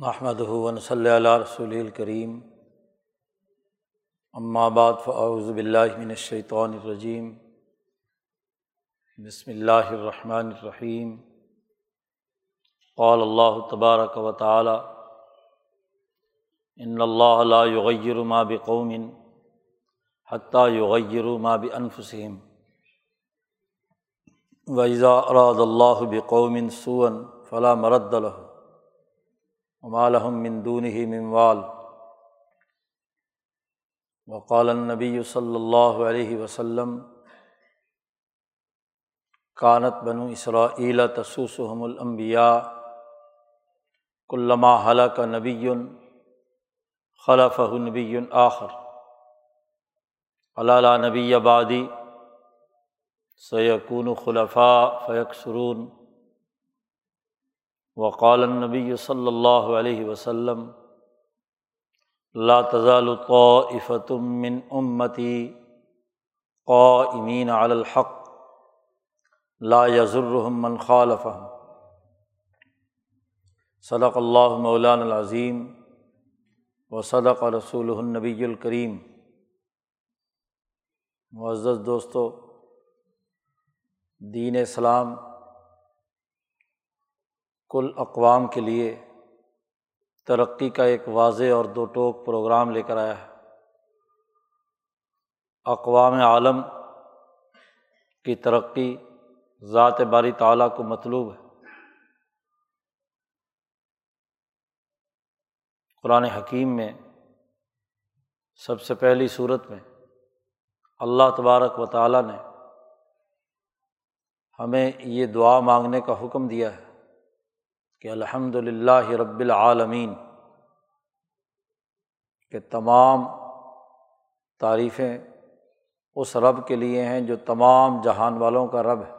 محمد ہُون صلی اللہ رسول الکریم بعد فاعوذ باللہ من الشیطان الرجیم بسم اللہ الرحمن الرحیم قال اللہ تبارک و تعالی ان اللہ لا یغیر ما بقوم حتیٰ یغیر ما بانفسهم وإذا اراد اللہ بقوم سوءا فلا مرد له. من دونه من وال. وقال النبی صلی اللہ علیہ وسلم کانت بنو اسرا تسوسحم الانبیاء کلما حلق نبی خلف نبی آخر. علّہ نبی آبادی سیقون خلفاء فیق سرون وقال النبی صلی اللہ علیہ وسلم تزال طائفة من امتی قائمین علی الحق، لا یضرحم من خالفهم. صدق اللہ مولان العظیم و صدق رسول النبی الکریم۔ معزز دوستو، دین اسلام کل اقوام کے لیے ترقی کا ایک واضح اور دو ٹوک پروگرام لے کر آیا ہے۔ اقوام عالم کی ترقی ذات باری تعلیٰ کو مطلوب ہے۔ قرآن حکیم میں سب سے پہلی صورت میں اللہ تبارک و تعالیٰ نے ہمیں یہ دعا مانگنے کا حکم دیا ہے۔ کہ الحمد للہ رب العالمین کہ تمام تعریفیں اس رب کے لیے ہیں جو تمام جہان والوں کا رب ہے۔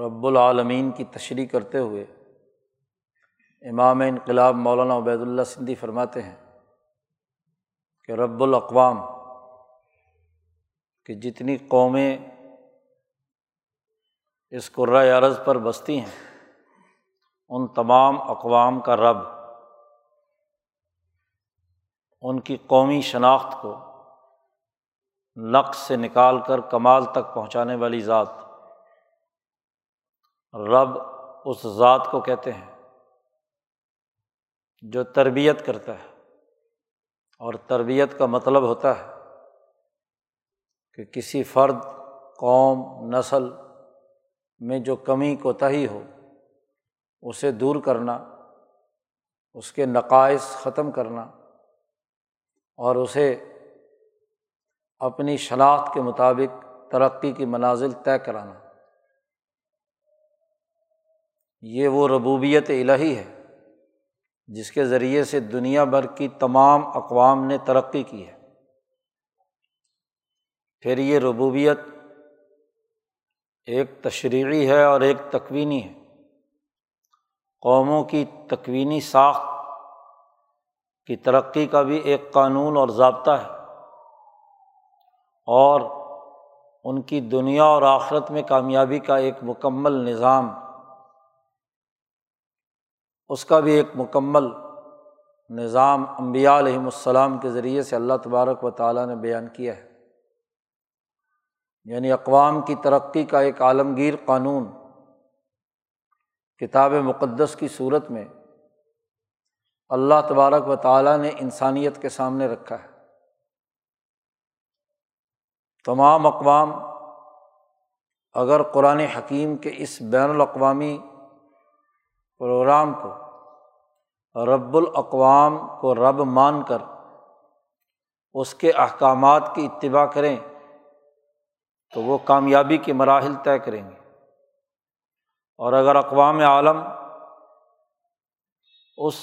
رب العالمین کی تشریح کرتے ہوئے امام انقلاب مولانا عبید اللہ سندھی فرماتے ہیں کہ رب الاقوام کہ جتنی قومیں اس قرۂۂ عرض پر بستی ہیں۔ ان تمام اقوام کا رب، ان کی قومی شناخت کو نقص سے نکال کر کمال تک پہنچانے والی ذات۔ رب اس ذات کو کہتے ہیں جو تربیت کرتا ہے، اور تربیت کا مطلب ہوتا ہے کہ کسی فرد، قوم، نسل میں جو کمی کوتاہی ہو، اسے دور کرنا، اس کے نقائص ختم کرنا اور اسے اپنی شناخت کے مطابق ترقی کی منازل طے کرانا۔ یہ وہ ربوبیت الہی ہے جس کے ذریعے سے دنیا بھر کی تمام اقوام نے ترقی کی ہے۔ پھر یہ ربوبیت ایک تشریحی ہے اور ایک تکوینی ہے۔ قوموں کی تکوینی ساخت کی ترقی کا بھی ایک قانون اور ضابطہ ہے۔ اور ان کی دنیا اور آخرت میں کامیابی کا ایک مکمل نظام، اس کا بھی ایک مکمل نظام امبیا علیہم السلام کے ذریعے سے اللہ تبارک و تعالیٰ نے بیان کیا ہے۔ یعنی اقوام کی ترقی کا ایک عالمگیر قانون کتاب مقدس کی صورت میں اللہ تبارک و تعالیٰ نے انسانیت کے سامنے رکھا ہے۔ تمام اقوام اگر قرآن حکیم کے اس بین الاقوامی پروگرام کو رب الاقوام کو رب مان کر اس کے احکامات کی اتباع کریں تو وہ کامیابی کے مراحل طے کریں گے۔ اور اگر اقوام عالم اس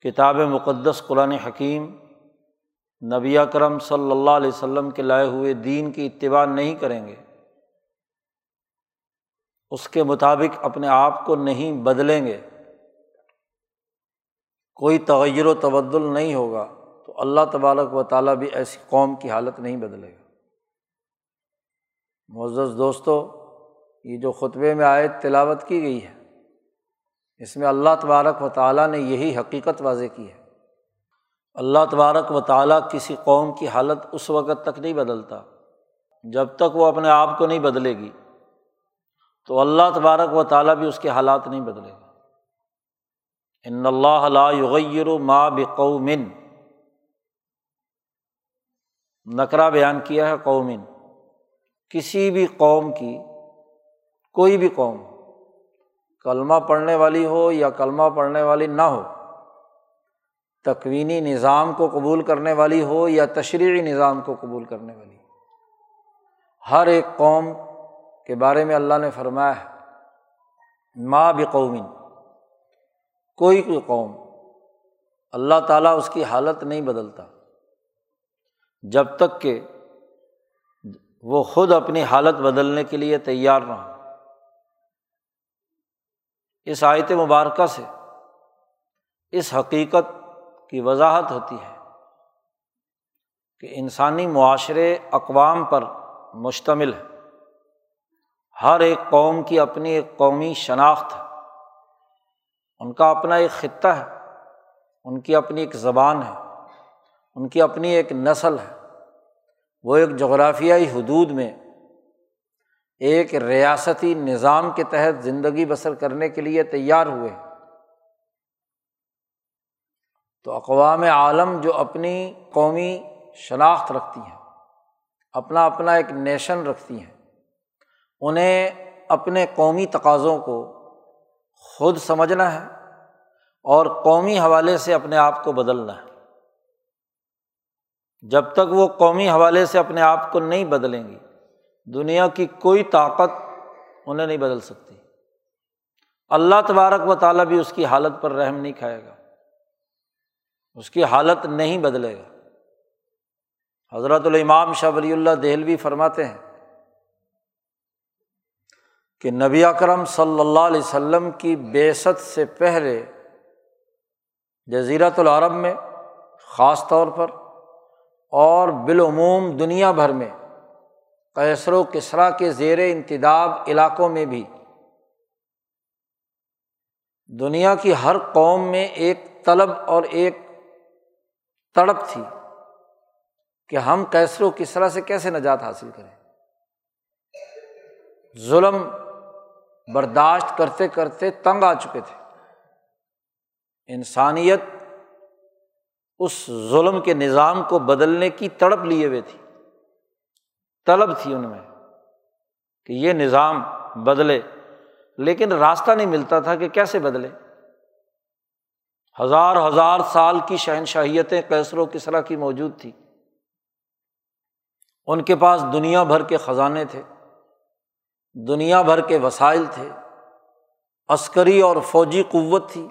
کتاب مقدس قرآن حکیم نبی کرم صلی اللہ علیہ وسلم کے لائے ہوئے دین کی اتباع نہیں کریں گے، اس کے مطابق اپنے آپ کو نہیں بدلیں گے، کوئی تغیر و تبدل نہیں ہوگا، تو اللہ تبارک و تعالیٰ بھی ایسی قوم کی حالت نہیں بدلے گا۔ معزز دوستوں یہ جو خطبے میں آئے تلاوت کی گئی ہے، اس میں اللہ تبارک و تعالیٰ نے یہی حقیقت واضح کی ہے۔ اللہ تبارک و تعالیٰ کسی قوم کی حالت اس وقت تک نہیں بدلتا۔ جب تک وہ اپنے آپ کو نہیں بدلے گی، تو اللہ تبارک و تعالیٰ بھی اس کے حالات نہیں بدلے گا۔ ان اللہ لا یغیر ما بقومن نقرہ بیان کیا ہے قومن۔ کسی بھی قوم کی، کوئی بھی قوم، کلمہ پڑھنے والی ہو یا کلمہ پڑھنے والی نہ ہو، تکوینی نظام کو قبول کرنے والی ہو یا تشریحی نظام کو قبول کرنے والی۔ ہر ایک قوم کے بارے میں اللہ نے فرمایا ہے ماں بقومن کوئی کوئی قوم، اللہ تعالیٰ اس کی حالت نہیں بدلتا۔ جب تک کہ وہ خود اپنی حالت بدلنے کے لیے تیار نہ ہو۔ اس آیت مبارکہ سے اس حقیقت کی وضاحت ہوتی ہے کہ انسانی معاشرے اقوام پر مشتمل ہے ہر ایک قوم کی اپنی ایک قومی شناخت ہے۔ ان کا اپنا ایک خطہ ہے۔ ان کی اپنی ایک زبان ہے۔ ان کی اپنی ایک نسل ہے۔ وہ ایک جغرافیائی حدود میں ایک ریاستی نظام کے تحت زندگی بسر کرنے کے لیے تیار ہوئے تو اقوام عالم جو اپنی قومی شناخت رکھتی ہیں، اپنا اپنا ایک نیشن رکھتی ہیں، انہیں اپنے قومی تقاضوں کو خود سمجھنا ہے اور قومی حوالے سے اپنے آپ کو بدلنا ہے۔ جب تک وہ قومی حوالے سے اپنے آپ کو نہیں بدلیں گی دنیا کی کوئی طاقت انہیں نہیں بدل سکتی۔ اللہ تبارک و تعالیٰ بھی اس کی حالت پر رحم نہیں کھائے گا۔ اس کی حالت نہیں بدلے گا۔ حضرت الامام شاہ ولی اللہ دہلوی فرماتے ہیں کہ نبی اکرم صلی اللہ علیہ وسلم کی بیست سے پہلے جزیرت العرب میں خاص طور پر اور بالعموم دنیا بھر میں کیسر و کسرا کے زیر انتداب علاقوں میں بھی دنیا کی ہر قوم میں ایک طلب اور ایک تڑپ تھی کہ ہم کیسر و کسرا سے کیسے نجات حاصل کریں۔ ظلم برداشت کرتے کرتے تنگ آ چکے تھے۔ انسانیت اس ظلم کے نظام کو بدلنے کی تڑپ لیے ہوئے تھی۔ طلب تھی ان میں کہ یہ نظام بدلے، لیکن راستہ نہیں ملتا تھا کہ کیسے بدلے۔ ہزار ہزار سال کی شہنشاہیتیں کیسر و کسرا کی موجود تھی۔ ان کے پاس دنیا بھر کے خزانے تھے، دنیا بھر کے وسائل تھے، عسکری اور فوجی قوت تھی،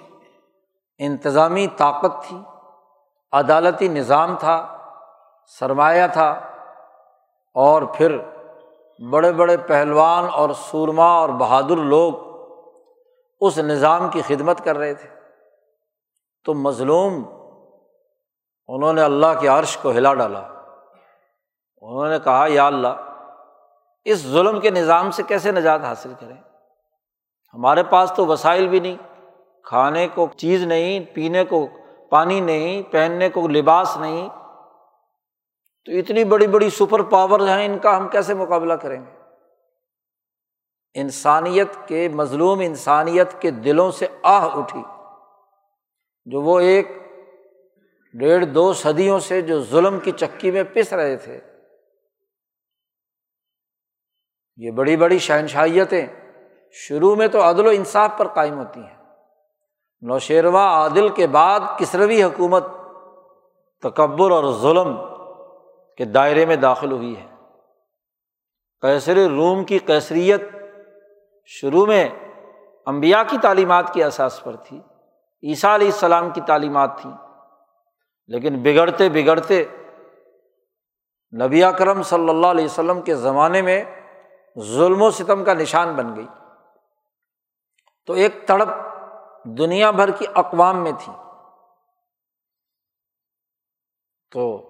انتظامی طاقت تھی۔ عدالتی نظام تھا، سرمایہ تھا اور پھر بڑے بڑے پہلوان اور سورما اور بہادر لوگ اس نظام کی خدمت کر رہے تھے۔ تو مظلوم، انہوں نے اللہ کے عرش کو ہلا ڈالا۔ انہوں نے کہا، یا اللہ، اس ظلم کے نظام سے کیسے نجات حاصل کریں؟ ہمارے پاس تو وسائل بھی نہیں، کھانے کو چیز نہیں، پینے کو پانی نہیں، پہننے کو لباس نہیں۔ تو اتنی بڑی بڑی سپر پاور ہیں، ان کا ہم کیسے مقابلہ کریں گے؟ انسانیت کے، مظلوم انسانیت کے دلوں سے آہ اٹھی۔ جو وہ ایک ڈیڑھ دو صدیوں سے جو ظلم کی چکی میں پس رہے تھے۔ یہ بڑی بڑی شہنشائیتیں شروع میں تو عدل و انصاف پر قائم ہوتی ہیں۔ نوشیروا عادل کے بعد کسروی حکومت تکبر اور ظلم کے دائرے میں داخل ہوئی ہے۔ کیسر روم کی کیسریت شروع میں امبیا کی تعلیمات کی احساس پر تھی، عیسیٰ علیہ السلام کی تعلیمات تھیں، لیکن بگڑتے بگڑتے نبی کرم صلی اللہ علیہ وسلم کے زمانے میں ظلم و ستم کا نشان بن گئی۔ تو ایک تڑپ دنیا بھر کی اقوام میں تھی۔ تو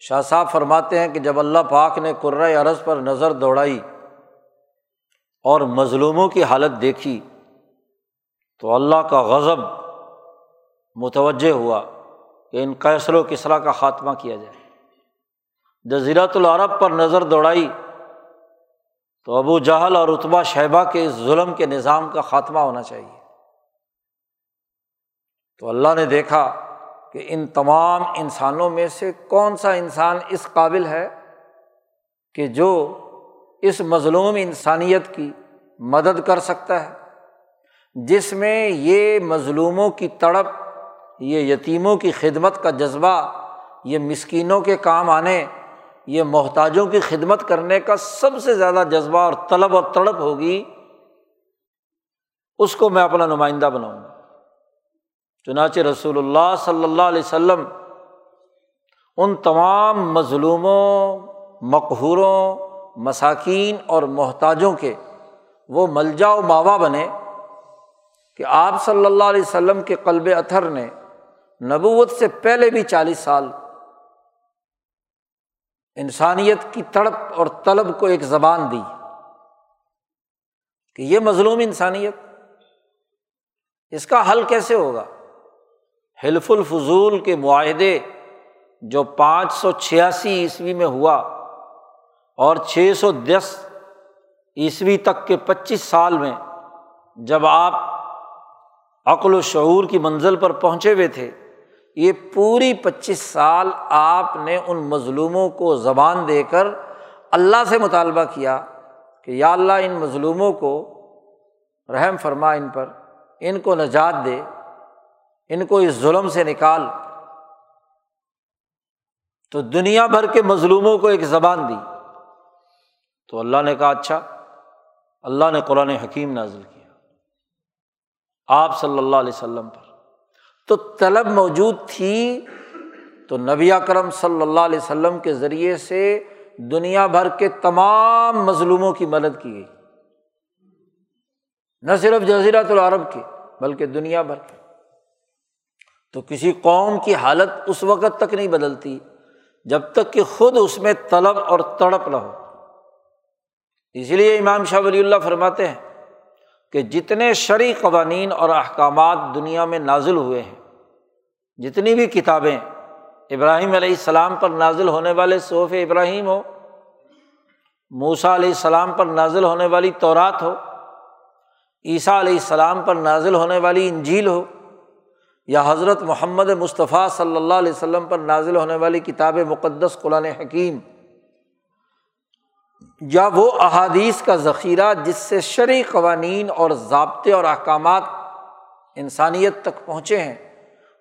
شاہ صاحب فرماتے ہیں کہ جب اللہ پاک نے قرۂۂ عرض پر نظر دوڑائی اور مظلوموں کی حالت دیکھی تو اللہ کا غضب متوجہ ہوا کہ ان کیسر و کسرا کا خاتمہ کیا جائے۔ جزیرت العرب پر نظر دوڑائی تو ابو جہل اور اتبا شہبہ کے اس ظلم کے نظام کا خاتمہ ہونا چاہیے۔ تو اللہ نے دیکھا کہ ان تمام انسانوں میں سے کون سا انسان اس قابل ہے کہ جو اس مظلوم انسانیت کی مدد کر سکتا ہے، جس میں یہ مظلوموں کی تڑپ، یہ یتیموں کی خدمت کا جذبہ، یہ مسکینوں کے کام آنے، یہ محتاجوں کی خدمت کرنے کا سب سے زیادہ جذبہ اور طلب اور تڑپ ہوگی، اس کو میں اپنا نمائندہ بناؤں گا۔ چنانچہ رسول اللہ صلی اللہ علیہ وسلم ان تمام مظلوموں، مقہوروں، مساکین اور محتاجوں کے وہ ملجا و ماوا بنے کہ آپ صلی اللہ علیہ وسلم کے قلب اتھر نے نبوت سے پہلے بھی چالیس سال انسانیت کی تڑپ اور طلب کو ایک زبان دی کہ یہ مظلوم انسانیت، اس کا حل کیسے ہوگا؟ حلف الفضول کے معاہدے جو پانچ سو چھیاسی عیسوی میں ہوا اور چھ سو دس عیسوی تک کے پچیس سال میں جب آپ عقل و شعور کی منزل پر پہنچے ہوئے تھے، یہ پوری پچیس سال آپ نے ان مظلوموں کو زبان دے کر اللہ سے مطالبہ کیا کہ یا اللہ ان مظلوموں کو رحم فرما ان پر، ان کو نجات دے۔ ان کو اس ظلم سے نکال تو دنیا بھر کے مظلوموں کو ایک زبان دی۔ تو اللہ نے کہا اچھا اللہ نے قرآن حکیم نازل کیا۔ آپ صلی اللہ علیہ وسلم پر۔ تو طلب موجود تھی۔ تو نبی کرم صلی اللہ علیہ وسلم کے ذریعے سے دنیا بھر کے تمام مظلوموں کی مدد کی گئی۔ نہ صرف جزیرت العرب کی بلکہ دنیا بھر کے۔ تو کسی قوم کی حالت اس وقت تک نہیں بدلتی، جب تک کہ خود اس میں طلب اور تڑپ نہ ہو۔ اس لیے امام شاہ ولی اللہ فرماتے ہیں کہ جتنے شرعی قوانین اور احکامات دنیا میں نازل ہوئے ہیں، جتنی بھی کتابیں ابراہیم علیہ السلام پر نازل ہونے والے صوف ابراہیم ہو موسا علیہ السلام پر نازل ہونے والی تورات ہو، عیسیٰ علیہ السلام پر نازل ہونے والی انجیل ہو یا حضرت محمد مصطفیٰ صلی اللہ علیہ وسلم پر نازل ہونے والی کتاب مقدس قرآن حکیم، یا وہ احادیث کا ذخیرہ جس سے شرعی قوانین اور ضابطے اور احکامات انسانیت تک پہنچے ہیں،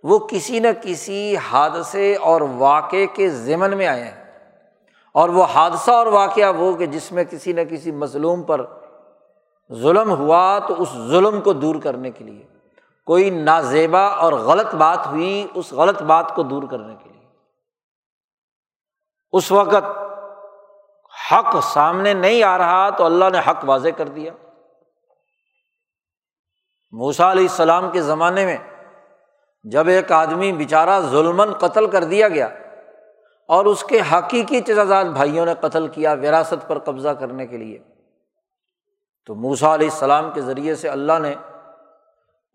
وہ کسی نہ کسی حادثے اور واقعے کے ضمن میں آئے ہیں۔ اور وہ حادثہ اور واقعہ وہ کہ جس میں کسی نہ کسی مظلوم پر ظلم ہوا تو اس ظلم کو دور کرنے کے لیے۔ کوئی نازیبا اور غلط بات ہوئی اس غلط بات کو دور کرنے کے لیے۔ اس وقت حق سامنے نہیں آ رہا تو اللہ نے حق واضح کر دیا۔ موسا علیہ السلام کے زمانے میں جب ایک آدمی بیچارہ ظلمن قتل کر دیا گیا اور اس کے حقیقی چزاد بھائیوں نے قتل کیا وراثت پر قبضہ کرنے کے لیے، تو موسا علیہ السلام کے ذریعے سے اللہ نے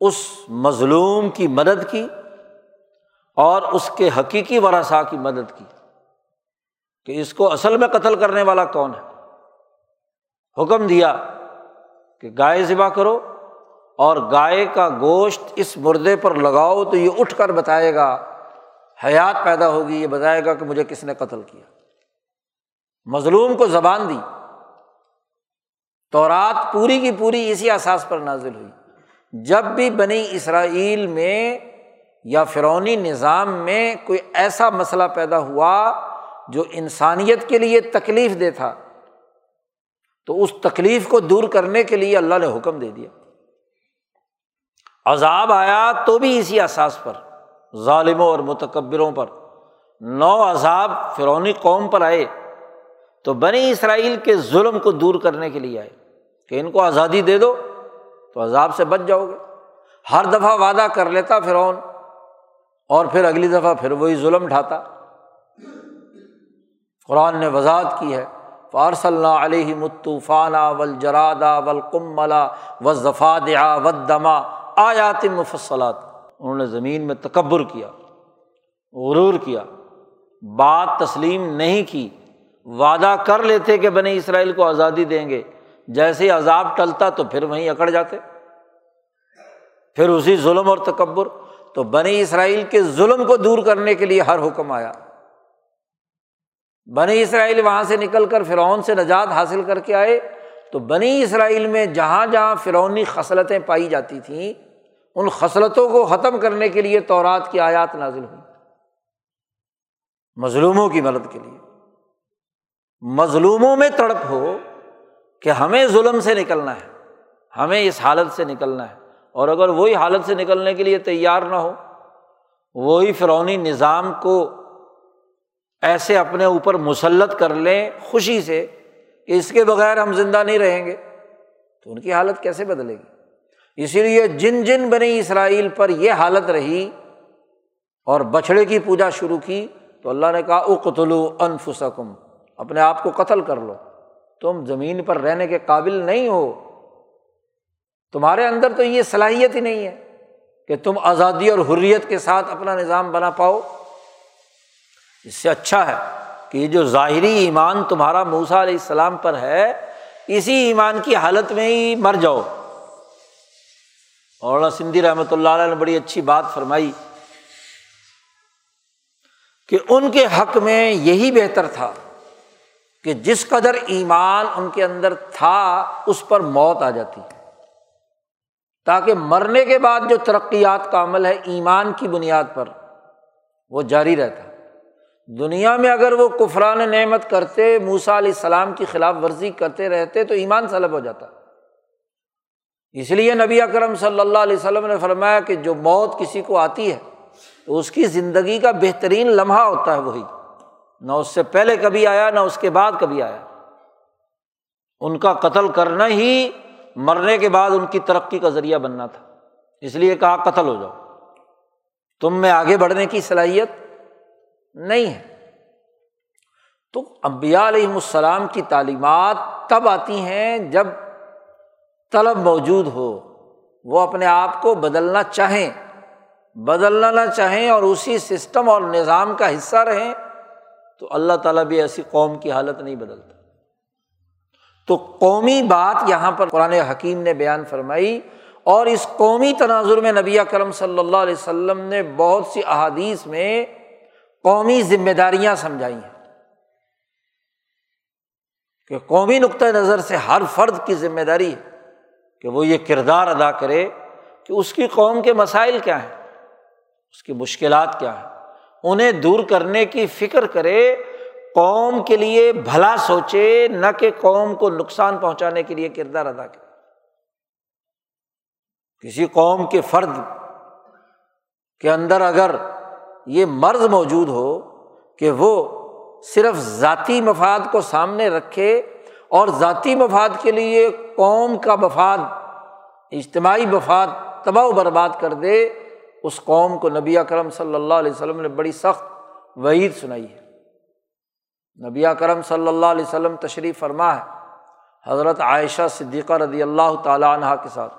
اس مظلوم کی مدد کی اور اس کے حقیقی ورثا کی مدد کی کہ اس کو اصل میں قتل کرنے والا کون ہے؟ حکم دیا کہ گائے ذبح کرو اور گائے کا گوشت اس مردے پر لگاؤ تو یہ اٹھ کر بتائے گا، حیات پیدا ہوگی، یہ بتائے گا کہ مجھے کس نے قتل کیا۔ مظلوم کو زبان دی۔ تو رات پوری کی پوری اسی احساس پر نازل ہوئی۔ جب بھی بنی اسرائیل میں یا فرونی نظام میں کوئی ایسا مسئلہ پیدا ہوا جو انسانیت کے لیے تکلیف دہ تھا، تو اس تکلیف کو دور کرنے کے لیے اللہ نے حکم دے دیا۔ عذاب آیا تو بھی اسی احساس پر، ظالموں اور متکبروں پر۔ نو عذاب فرونی قوم پر آئے، تو بنی اسرائیل کے ظلم کو دور کرنے کے لیے آئے۔ کہ ان کو آزادی دے دو۔ تو عذاب سے بچ جاؤ گے۔ ہر دفعہ وعدہ کر لیتا فرعون، اور پھر اگلی دفعہ پھر وہی ظلم ڈھاتا۔ قرآن نے وضاحت کی ہے فارص اللہ علیہ متوفانہ ول جرادا ول ملا و ظفاد و دما آیات مفصلات۔ انہوں نے زمین میں تکبر کیا، غرور کیا، بات تسلیم نہیں کی۔ وعدہ کر لیتے کہ بنی اسرائیل کو آزادی دیں گے۔ جیسے عذاب ٹلتا تو پھر وہیں اکڑ جاتے۔ پھر اسی ظلم اور تکبر۔ تو بنی اسرائیل کے ظلم کو دور کرنے کے لیے ہر حکم آیا۔ بنی اسرائیل وہاں سے نکل کر فرعون سے نجات حاصل کر کے آئے۔ تو بنی اسرائیل میں جہاں جہاں فرونی خصلتیں پائی جاتی تھیں، ان خصلتوں کو ختم کرنے کے لیے تورات کی آیات نازل ہوئی۔ مظلوموں کی مدد کے لیے۔ مظلوموں میں تڑپ ہو۔ کہ ہمیں ظلم سے نکلنا ہے، ہمیں اس حالت سے نکلنا ہے۔ اور اگر وہی حالت سے نکلنے کے لیے تیار نہ ہو، وہی فرونی نظام کو ایسے اپنے اوپر مسلط کر لیں خوشی سے کہ اس کے بغیر ہم زندہ نہیں رہیں گے، تو ان کی حالت کیسے بدلے گی؟ اسی لیے جن جن بنی اسرائیل پر یہ حالت رہی اور بچھڑے کی پوجا شروع کی، تو اللہ نے کہا اقتلو انفسکم، اپنے آپ کو قتل کر لو۔ تم زمین پر رہنے کے قابل نہیں ہو۔ تمہارے اندر تو یہ صلاحیت ہی نہیں ہے کہ تم آزادی اور حریت کے ساتھ اپنا نظام بنا پاؤ۔ اس سے اچھا ہے کہ یہ جو ظاہری ایمان تمہارا موسا علیہ السلام پر ہے، اسی ایمان کی حالت میں ہی مر جاؤ۔ اور سندھی رحمۃ اللہ علیہ نے بڑی اچھی بات فرمائی کہ ان کے حق میں یہی بہتر تھا۔ کہ جس قدر ایمان ان کے اندر تھا، اس پر موت آ جاتی۔ تاکہ مرنے کے بعد جو ترقیات کا عمل ہے، ایمان کی بنیاد پر وہ جاری رہتا۔ دنیا میں اگر وہ کفران نعمت کرتے موسا علیہ السلام کی خلاف ورزی کرتے رہتے، تو ایمان سلب ہو جاتا۔ اس لیے نبی اکرم صلی اللہ علیہ وسلم نے فرمایا کہ جو موت کسی کو آتی ہے، تو اس کی زندگی کا بہترین لمحہ ہوتا ہے وہی۔ نہ اس سے پہلے کبھی آیا، نہ اس کے بعد کبھی آیا۔ ان کا قتل کرنا ہی مرنے کے بعد ان کی ترقی کا ذریعہ بننا تھا۔ اس لیے کہا، قتل ہو جاؤ۔ تم میں آگے بڑھنے کی صلاحیت نہیں ہے۔ تو امبیا علیہم السلام کی تعلیمات تب آتی ہیں جب طلب موجود ہو۔ وہ اپنے آپ کو بدلنا چاہیں، بدلنا نہ چاہیں اور اسی سسٹم اور نظام کا حصہ رہیں۔ تو اللہ تعالیٰ بھی ایسی قوم کی حالت نہیں بدلتا۔ تو قومی بات یہاں پر قرآن حکیم نے بیان فرمائی اور اس قومی تناظر میں نبی کرم صلی اللہ علیہ وسلم نے بہت سی احادیث میں قومی ذمہ داریاں سمجھائی ہیں کہ قومی نقطۂ نظر سے ہر فرد کی ذمہ داری ہے کہ وہ یہ کردار ادا کرے کہ اس کی قوم کے مسائل کیا ہیں، اس کی مشکلات کیا ہیں۔ انہیں دور کرنے کی فکر کرے، قوم کے لیے بھلا سوچے، نہ کہ قوم کو نقصان پہنچانے کے لیے کردار ادا کرے۔ کسی قوم کے فرد کے اندر اگر یہ مرض موجود ہو کہ وہ صرف ذاتی مفاد کو سامنے رکھے اور ذاتی مفاد کے لیے قوم کا مفاد، اجتماعی مفاد تباہ و برباد کر دے اس قوم کو نبی کرم صلی اللہ علیہ وسلم نے بڑی سخت وعید سنائی ہے۔ نبی کرم صلی اللہ علیہ وسلم تشریف فرما ہے، حضرت عائشہ صدیقہ رضی اللہ تعالیٰ عنہ کے ساتھ۔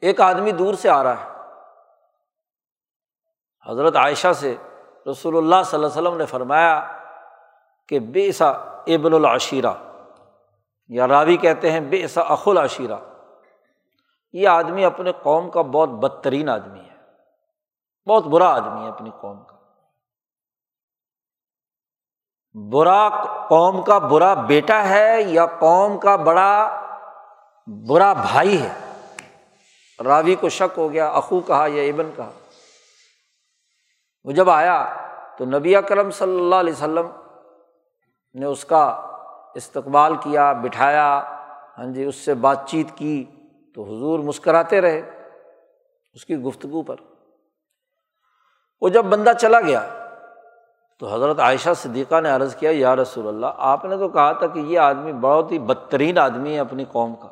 ایک آدمی دور سے آ رہا ہے۔ حضرت عائشہ سے رسول اللہ صلی اللہ علیہ وسلم نے فرمایا کہ بے سا ابن العشیرہ، یا راوی کہتے ہیں بے سا اخ العشیرہ۔ یہ آدمی اپنے قوم کا بہت بدترین آدمی ہے۔ بہت برا آدمی ہے اپنی قوم کا۔ برا قوم کا برا بیٹا ہے یا قوم کا بڑا برا بھائی ہے؟ راوی کو شک ہو گیا، اخو کہا یا ابن کہا۔ وہ جب آیا تو نبی کرم صلی اللہ علیہ وسلم نے اس کا استقبال کیا، بٹھایا ہاں جی اس سے بات چیت کی۔ تو حضور مسکراتے رہے اس کی گفتگو پر۔ وہ جب بندہ چلا گیا تو حضرت عائشہ صدیقہ نے عرض کیا، یا رسول اللہ، آپ نے تو کہا تھا کہ یہ آدمی بہت ہی بدترین آدمی ہے اپنی قوم کا۔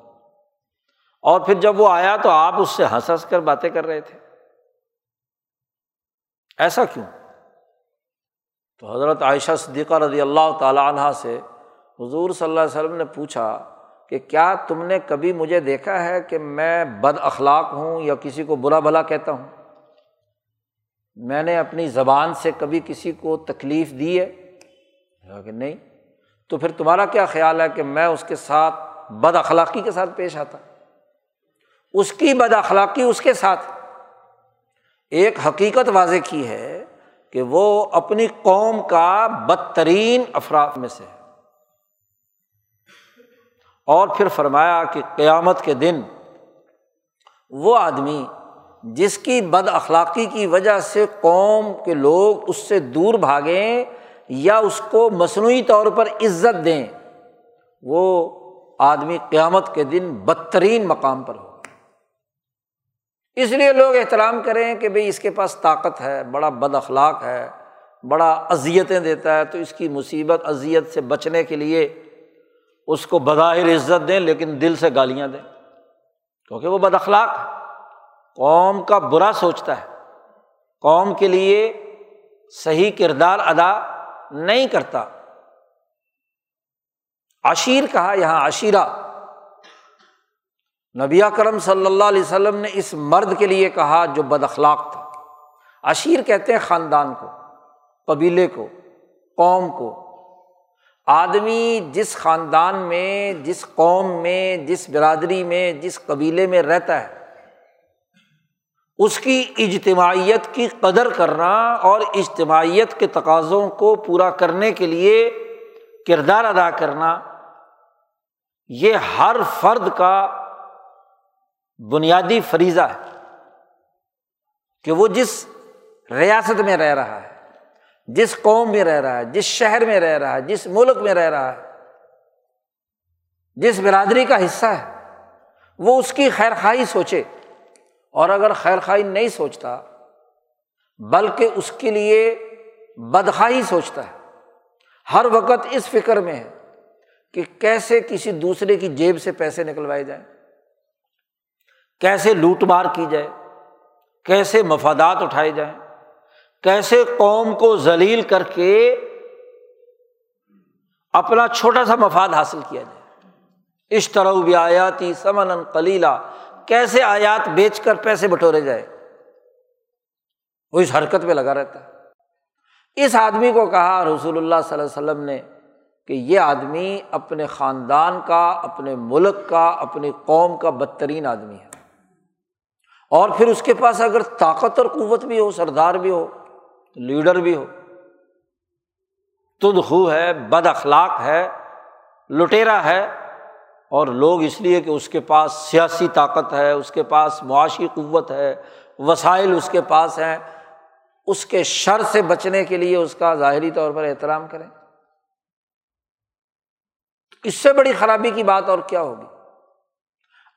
اور پھر جب وہ آیا تو آپ اس سے ہنس ہنس کر باتیں کر رہے تھے۔ ایسا کیوں؟ تو حضرت عائشہ صدیقہ رضی اللہ تعالیٰ عنہ سے حضور صلی اللہ علیہ وسلم نے پوچھا کہ کیا تم نے کبھی مجھے دیکھا ہے کہ میں بد اخلاق ہوں یا کسی کو برا بھلا کہتا ہوں؟ میں نے اپنی زبان سے کبھی کسی کو تکلیف دی ہے؟ کہ نہیں۔ تو پھر تمہارا کیا خیال ہے کہ میں اس کے ساتھ بد اخلاقی کے ساتھ پیش آتا؟ اس کی بد اخلاقی اس کے ساتھ۔ ایک حقیقت واضح کی ہے کہ وہ اپنی قوم کا بدترین افراد میں سے ہے۔ اور پھر فرمایا کہ قیامت کے دن وہ آدمی جس کی بد اخلاقی کی وجہ سے قوم کے لوگ اس سے دور بھاگیں یا اس کو مصنوعی طور پر عزت دیں، وہ آدمی قیامت کے دن بدترین مقام پر ہو اس لیے لوگ احترام کریں کہ بھائی اس کے پاس طاقت ہے، بڑا بد اخلاق ہے، بڑا اذیتیں دیتا ہے، تو اس کی مصیبت، اذیت سے بچنے کے لیے اس کو بظاہر عزت دیں لیکن دل سے گالیاں دیں۔ کیونکہ وہ بد اخلاق قوم کا برا سوچتا ہے۔ قوم کے لیے صحیح کردار ادا نہیں کرتا۔ عشیر کہا یہاں عشیرہ۔ نبی کرم صلی اللہ علیہ وسلم نے اس مرد کے لیے کہا جو بد اخلاق تھا۔ عشیر کہتے ہیں خاندان کو، قبیلے کو، قوم کو۔ آدمی جس خاندان میں، جس قوم میں، جس برادری میں، جس قبیلے میں رہتا ہے، اس کی اجتماعیت کی قدر کرنا اور اجتماعیت کے تقاضوں کو پورا کرنے کے لیے کردار ادا کرنا، یہ ہر فرد کا بنیادی فریضہ ہے کہ وہ جس ریاست میں رہ رہا ہے جس قوم میں رہ رہا ہے، جس شہر میں رہ رہا ہے، جس ملک میں رہ رہا ہے، جس برادری کا حصہ ہے، وہ اس کی خیر خواہی سوچے۔ اور اگر خیر خواہی نہیں سوچتا، بلکہ اس کے لیے بدخواہی سوچتا ہے۔ ہر وقت اس فکر میں ہے کہ کیسے کسی دوسرے کی جیب سے پیسے نکلوائے جائیں۔ کیسے لوٹ مار کی جائے، کیسے مفادات اٹھائے جائیں۔ کیسے قوم کو ذلیل کر کے اپنا چھوٹا سا مفاد حاصل کیا جائے۔ اشترو بھی آیاتی سمن کلیلہ کیسے آیات بیچ کر پیسے بٹورے جائے۔ وہ اس حرکت پہ لگا رہتا ہے۔ اس آدمی کو کہا رسول اللہ صلی اللہ علیہ وسلم نے کہ یہ آدمی اپنے خاندان کا، اپنے ملک کا، اپنی قوم کا بدترین آدمی ہے۔ اور پھر اس کے پاس اگر طاقت اور قوت بھی ہو، سردار بھی ہو لیڈر بھی ہو۔ تد خو ہے، بد اخلاق ہے، لٹیرا ہے اور لوگ اس لیے کہ اس کے پاس سیاسی طاقت ہے، اس کے پاس معاشی قوت ہے، وسائل اس کے پاس ہیں۔ اس کے شر سے بچنے کے لیے اس کا ظاہری طور پر احترام کریں۔ اس سے بڑی خرابی کی بات اور کیا ہوگی؟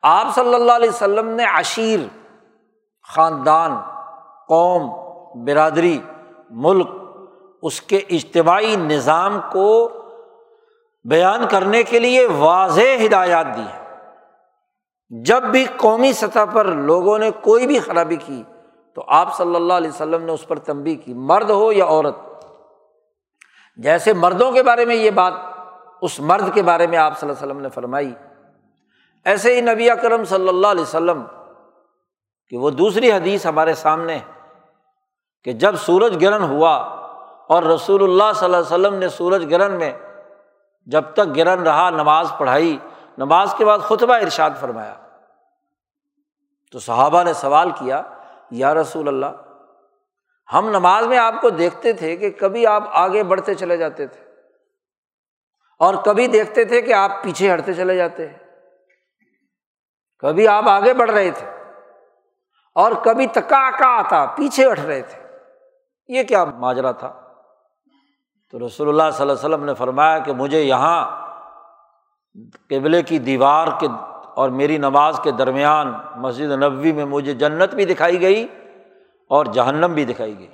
آپ صلی اللہ علیہ وسلم نے عشیر، خاندان، قوم، برادری ملک اس کے اجتماعی نظام کو بیان کرنے کے لیے واضح ہدایات دی ہے جب بھی قومی سطح پر لوگوں نے کوئی بھی خرابی کی تو آپ صلی اللہ علیہ وسلم نے اس پر تنبی کی، مرد ہو یا عورت۔ جیسے مردوں کے بارے میں یہ بات اس مرد کے بارے میں آپ صلی اللہ علیہ وسلم نے فرمائی۔ ایسے ہی نبی اکرم صلی اللہ علیہ وسلم، کہ وہ دوسری حدیث ہمارے سامنے ہے۔ کہ جب سورج گرہن ہوا اور رسول اللہ صلی اللہ علیہ وسلم نے سورج گرہن میں جب تک گرہن رہا، نماز پڑھائی، نماز کے بعد خطبہ ارشاد فرمایا۔ تو صحابہ نے سوال کیا، یا رسول اللہ، ہم نماز میں آپ کو دیکھتے تھے کہ کبھی آپ آگے بڑھتے چلے جاتے تھے اور کبھی دیکھتے تھے کہ آپ پیچھے ہٹتے چلے جاتے ہیں۔ کبھی آپ آگے بڑھ رہے تھے اور کبھی تکا کا آتا، پیچھے ہٹ رہے تھے۔ یہ کیا ماجرا تھا؟ تو رسول اللہ صلی اللہ علیہ وسلم نے فرمایا کہ مجھے یہاں قبلے کی دیوار کے اور میری نماز کے درمیان مسجد نبوی میں مجھے جنت بھی دکھائی گئی اور جہنم بھی دکھائی گئی۔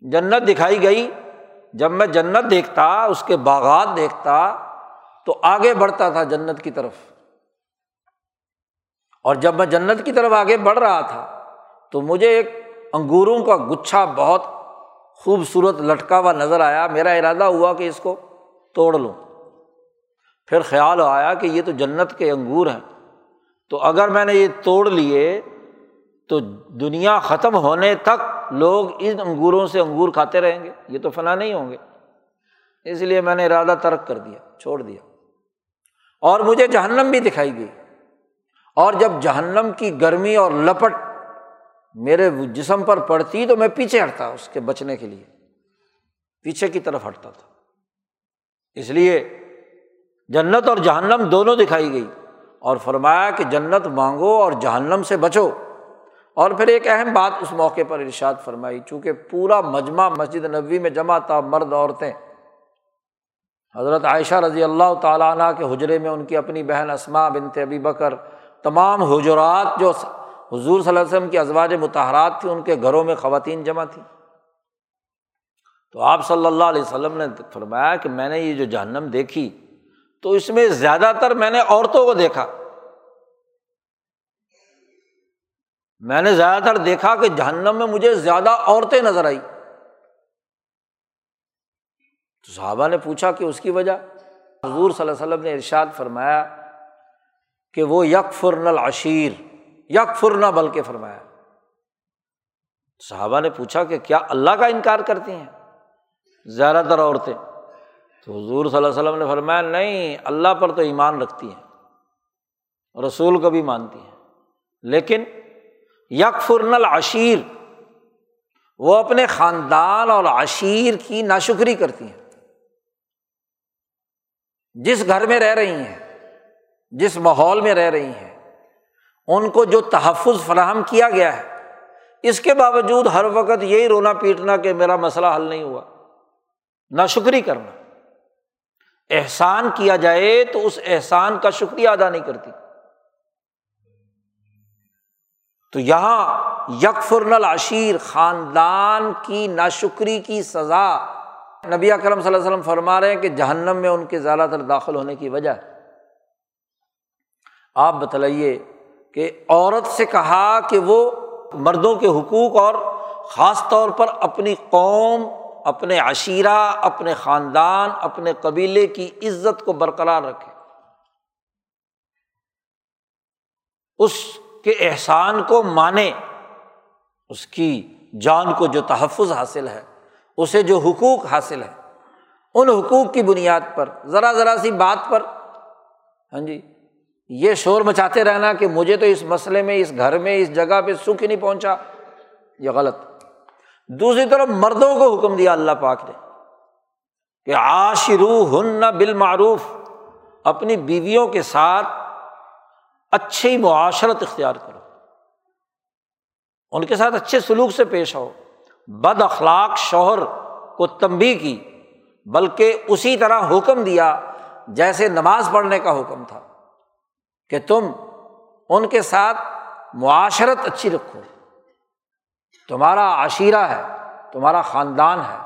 جنت دکھائی گئی، جب میں جنت دیکھتا، اس کے باغات دیکھتا، تو آگے بڑھتا تھا جنت کی طرف۔ اور جب میں جنت کی طرف آگے بڑھ رہا تھا، تو مجھے ایک انگوروں کا گچھا بہت خوبصورت لٹکا ہوا نظر آیا، میرا ارادہ ہوا کہ اس کو توڑ لوں۔ پھر خیال آیا کہ یہ تو جنت کے انگور ہیں۔ تو اگر میں نے یہ توڑ لیے، تو دنیا ختم ہونے تک لوگ ان انگوروں سے انگور کھاتے رہیں گے۔ یہ تو فنا نہیں ہوں گے۔ اس لیے میں نے ارادہ ترک کر دیا، چھوڑ دیا۔ اور مجھے جہنم بھی دکھائی گئی۔ اور جب جہنم کی گرمی اور لپٹ میرے جسم پر پڑتی تو میں پیچھے ہٹتا اس کے بچنے کے لیے۔ پیچھے کی طرف ہٹتا تھا۔ اس لیے جنت اور جہنم دونوں دکھائی گئی اور فرمایا کہ جنت مانگو اور جہنم سے بچو۔ اور پھر ایک اہم بات اس موقع پر ارشاد فرمائی، چونکہ پورا مجمع مسجد نبوی میں جمع تھا مرد عورتیں۔ حضرت عائشہ رضی اللہ تعالیٰ عنہ کے حجرے میں ان کی اپنی بہن اسما بنت ابی بکر، تمام حجرات جو حضور صلی اللہ علیہ وسلم کی ازواج متحرات تھیں ان کے گھروں میں خواتین جمع تھیں۔ تو آپ صلی اللہ علیہ وسلم نے فرمایا کہ میں نے یہ جو جہنم دیکھی، تو اس میں زیادہ تر میں نے عورتوں کو دیکھا۔ میں نے زیادہ تر دیکھا کہ جہنم میں مجھے زیادہ عورتیں نظر آئی تو صحابہ نے پوچھا کہ اس کی وجہ؟ حضور صلی اللہ علیہ وسلم نے ارشاد فرمایا کہ وہ یک فرن العشیر۔ یک فرنا بلکہ فرمایا۔ صحابہ نے پوچھا کہ کیا اللہ کا انکار کرتی ہیں؟ زیادہ تر عورتیں۔ تو حضور صلی اللہ علیہ وسلم نے فرمایا، نہیں، اللہ پر تو ایمان رکھتی ہیں، رسول کو بھی مانتی ہیں۔ لیکن یک فرن العشیر، وہ اپنے خاندان اور عشیر کی ناشکری کرتی ہیں۔ جس گھر میں رہ رہی ہیں، جس ماحول میں رہ رہی ہیں ان کو جو تحفظ فراہم کیا گیا ہے، اس کے باوجود ہر وقت یہی رونا پیٹنا کہ میرا مسئلہ حل نہیں ہوا۔ نہ شکری کرنا۔ احسان کیا جائے تو اس احسان کا شکریہ ادا نہیں کرتی۔ تو یہاں یکفرن العشیر، خاندان کی ناشکری کی سزا۔ نبی اکرم صلی اللہ علیہ وسلم فرما رہے ہیں کہ جہنم میں ان کے زیادہ تر داخل ہونے کی وجہ آپ بتلائیے کہ عورت سے کہا کہ وہ مردوں کے حقوق اور خاص طور پر اپنی قوم، اپنے عشیرہ، اپنے خاندان، اپنے قبیلے کی عزت کو برقرار رکھے۔ اس کے احسان کو مانے، اس کی جان کو جو تحفظ حاصل ہے، اسے جو حقوق حاصل ہے ان حقوق کی بنیاد پر، ذرا ذرا سی بات پر۔ ہاں جی یہ شور مچاتے رہنا کہ مجھے تو اس مسئلے میں، اس گھر میں، اس جگہ پہ سکھ نہیں پہنچا۔ یہ غلط۔ دوسری طرف مردوں کو حکم دیا اللہ پاک نے کہ آشرو ہن بالمعروف، اپنی بیویوں کے ساتھ اچھی معاشرت اختیار کرو۔ ان کے ساتھ اچھے سلوک سے پیش آؤ۔ بد اخلاق شوہر کو تمبی کی، بلکہ اسی طرح حکم دیا جیسے نماز پڑھنے کا حکم تھا۔ کہ تم ان کے ساتھ معاشرت اچھی رکھو۔ تمہارا عشیرہ ہے، تمہارا خاندان ہے،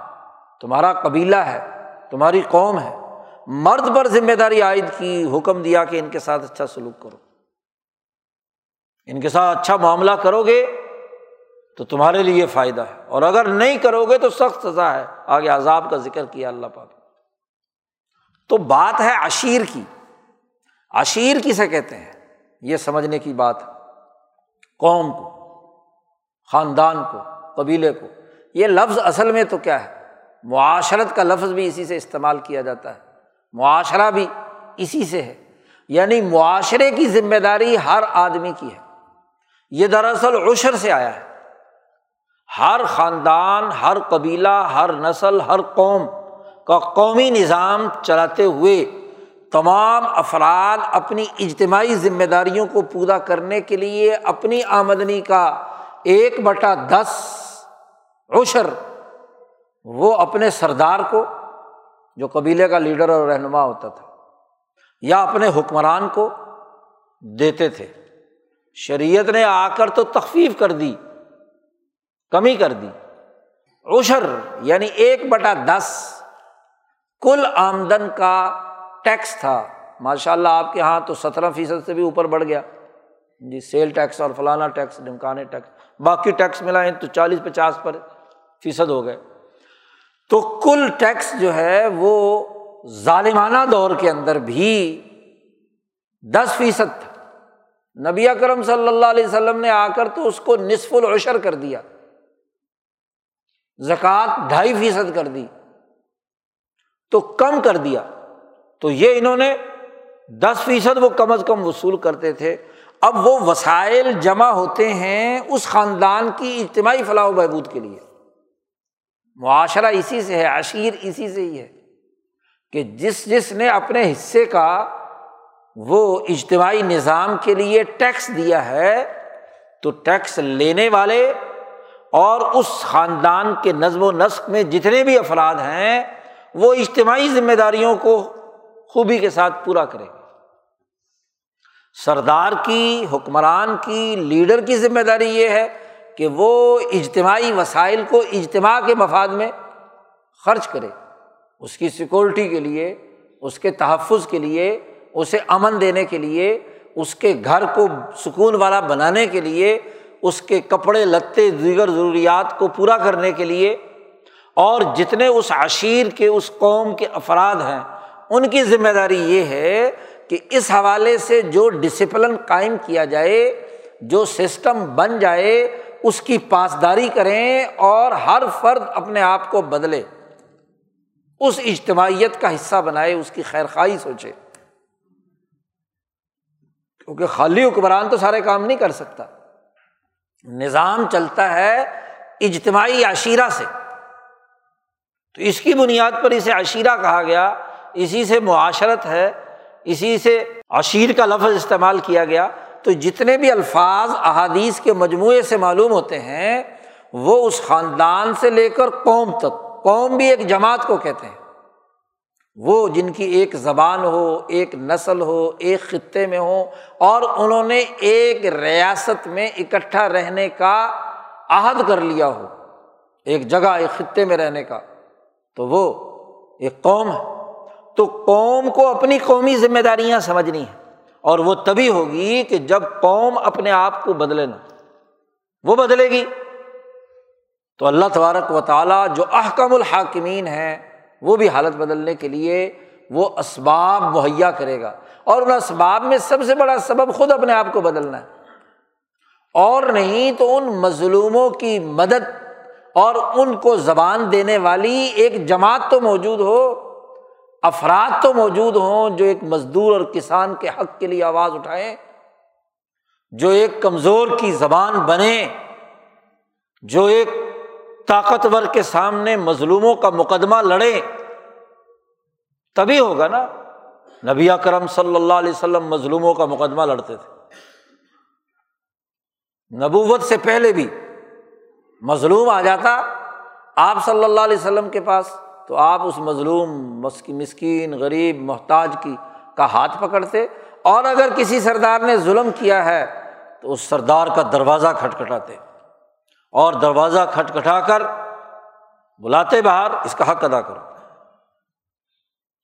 تمہارا قبیلہ ہے، تمہاری قوم ہے۔ مرد پر ذمہ داری عائد کی، حکم دیا کہ ان کے ساتھ اچھا سلوک کرو۔ ان کے ساتھ اچھا معاملہ کرو گے تو تمہارے لیے فائدہ ہے۔ اور اگر نہیں کرو گے تو سخت سزا ہے۔ آگے عذاب کا ذکر کیا اللہ پاک تو بات ہے عشیر کی۔ عشیر کسے کہتے ہیں؟ یہ سمجھنے کی بات ہے۔ قوم کو، خاندان کو، قبیلے کو۔ یہ لفظ اصل میں تو کیا ہے؟ معاشرت کا لفظ بھی اسی سے استعمال کیا جاتا ہے۔ معاشرہ بھی اسی سے ہے۔ یعنی معاشرے کی ذمہ داری ہر آدمی کی ہے۔ یہ دراصل عشر سے آیا ہے۔ ہر خاندان، ہر قبیلہ، ہر نسل، ہر قوم کا قومی نظام چلاتے ہوئے تمام افراد اپنی اجتماعی ذمہ داریوں کو پورا کرنے کے لیے اپنی آمدنی کا ایک بٹا دس عشر وہ اپنے سردار کو، جو قبیلے کا لیڈر اور رہنما ہوتا تھا، یا اپنے حکمران کو دیتے تھے۔ شریعت نے آ کر تو تخفیف کر دی، کمی کر دی۔ عشر یعنی ایک بٹا دس کل آمدن کا ٹیکس تھا۔ ماشاء اللہ آپ کے یہاں تو سترہ فیصد سے بھی اوپر بڑھ گیا۔ جی سیل ٹیکس اور فلانا ٹیکس ڈمکانے ٹیکس باقی ٹیکس ملا تو چالیس پچاس پر فیصد ہو گئے۔ تو کل ٹیکس جو ہے وہ ظالمانہ دور کے اندر بھی دس فیصد تھا۔ نبی اکرم صلی اللہ علیہ وسلم نے آ کر تو اس کو نصف العشر کر دیا۔ زکوٰۃ ڈھائی فیصد کر دی۔ تو کم کر دیا۔ تو یہ انہوں نے دس فیصد وہ کم از کم وصول کرتے تھے۔ اب وہ وسائل جمع ہوتے ہیں اس خاندان کی اجتماعی فلاح و بہبود کے لیے۔ معاشرہ اسی سے ہے، عشیر اسی سے ہی ہے کہ جس جس نے اپنے حصے کا وہ اجتماعی نظام کے لیے ٹیکس دیا ہے، تو ٹیکس لینے والے اور اس خاندان کے نظم و نسق میں جتنے بھی افراد ہیں، وہ اجتماعی ذمہ داریوں کو خوبی کے ساتھ پورا کرے۔ سردار کی، حکمران کی، لیڈر کی ذمہ داری یہ ہے کہ وہ اجتماعی وسائل کو اجتماع کے مفاد میں خرچ کرے۔ اس کی سیکورٹی کے لیے، اس کے تحفظ کے لیے، اسے امن دینے کے لیے، اس کے گھر کو سکون والا بنانے کے لیے، اس کے کپڑے، لتے، دیگر ضروریات کو پورا کرنے کے لیے۔ اور جتنے اس عشیر کے، اس قوم کے افراد ہیں ان کی ذمہ داری یہ ہے کہ اس حوالے سے جو ڈسپلن قائم کیا جائے، جو سسٹم بن جائے، اس کی پاسداری کریں اور ہر فرد اپنے آپ کو بدلے۔ اس اجتماعیت کا حصہ بنائے، اس کی خیر خواہی سوچے۔ کیونکہ خالی حکمران تو سارے کام نہیں کر سکتا۔ نظام چلتا ہے اجتماعی عشیرہ سے۔ تو اس کی بنیاد پر اسے عشیرہ کہا گیا۔ اسی سے معاشرت ہے، اسی سے عشیر کا لفظ استعمال کیا گیا۔ تو جتنے بھی الفاظ احادیث کے مجموعے سے معلوم ہوتے ہیں، وہ اس خاندان سے لے کر قوم تک، قوم بھی ایک جماعت کو کہتے ہیں۔ وہ جن کی ایک زبان ہو، ایک نسل ہو، ایک خطے میں ہو، اور انہوں نے ایک ریاست میں اکٹھا رہنے کا عہد کر لیا ہو، ایک جگہ، ایک خطے میں رہنے کا۔ تو وہ ایک قوم ہے۔ تو قوم کو اپنی قومی ذمہ داریاں سمجھنی ہیں۔ اور وہ تبھی ہوگی کہ جب قوم اپنے آپ کو بدلے نا۔ وہ بدلے گی۔ تو اللہ تبارک و تعالیٰ جو احکم الحاکمین ہے وہ بھی حالت بدلنے کے لیے وہ اسباب مہیا کرے گا۔ اور ان اسباب میں سب سے بڑا سبب خود اپنے آپ کو بدلنا ہے۔ اور نہیں تو ان مظلوموں کی مدد اور ان کو زبان دینے والی ایک جماعت تو موجود ہو۔ افراد تو موجود ہوں جو ایک مزدور اور کسان کے حق کے لیے آواز اٹھائیں، جو ایک کمزور کی زبان بنے جو ایک طاقتور کے سامنے مظلوموں کا مقدمہ لڑے تبھی ہوگا نا۔ نبی کرم صلی اللہ علیہ وسلم مظلوموں کا مقدمہ لڑتے تھے۔ نبوت سے پہلے بھی مظلوم آ جاتا، آپ صلی اللہ علیہ وسلم کے پاس۔ تو آپ اس مظلوم مسکین، غریب، محتاج کی کا ہاتھ پکڑتے اور اگر کسی سردار نے ظلم کیا ہے تو اس سردار کا دروازہ کھٹکھٹاتے اور دروازہ کھٹکھٹا کر بلاتے باہر اس کا حق ادا کرو۔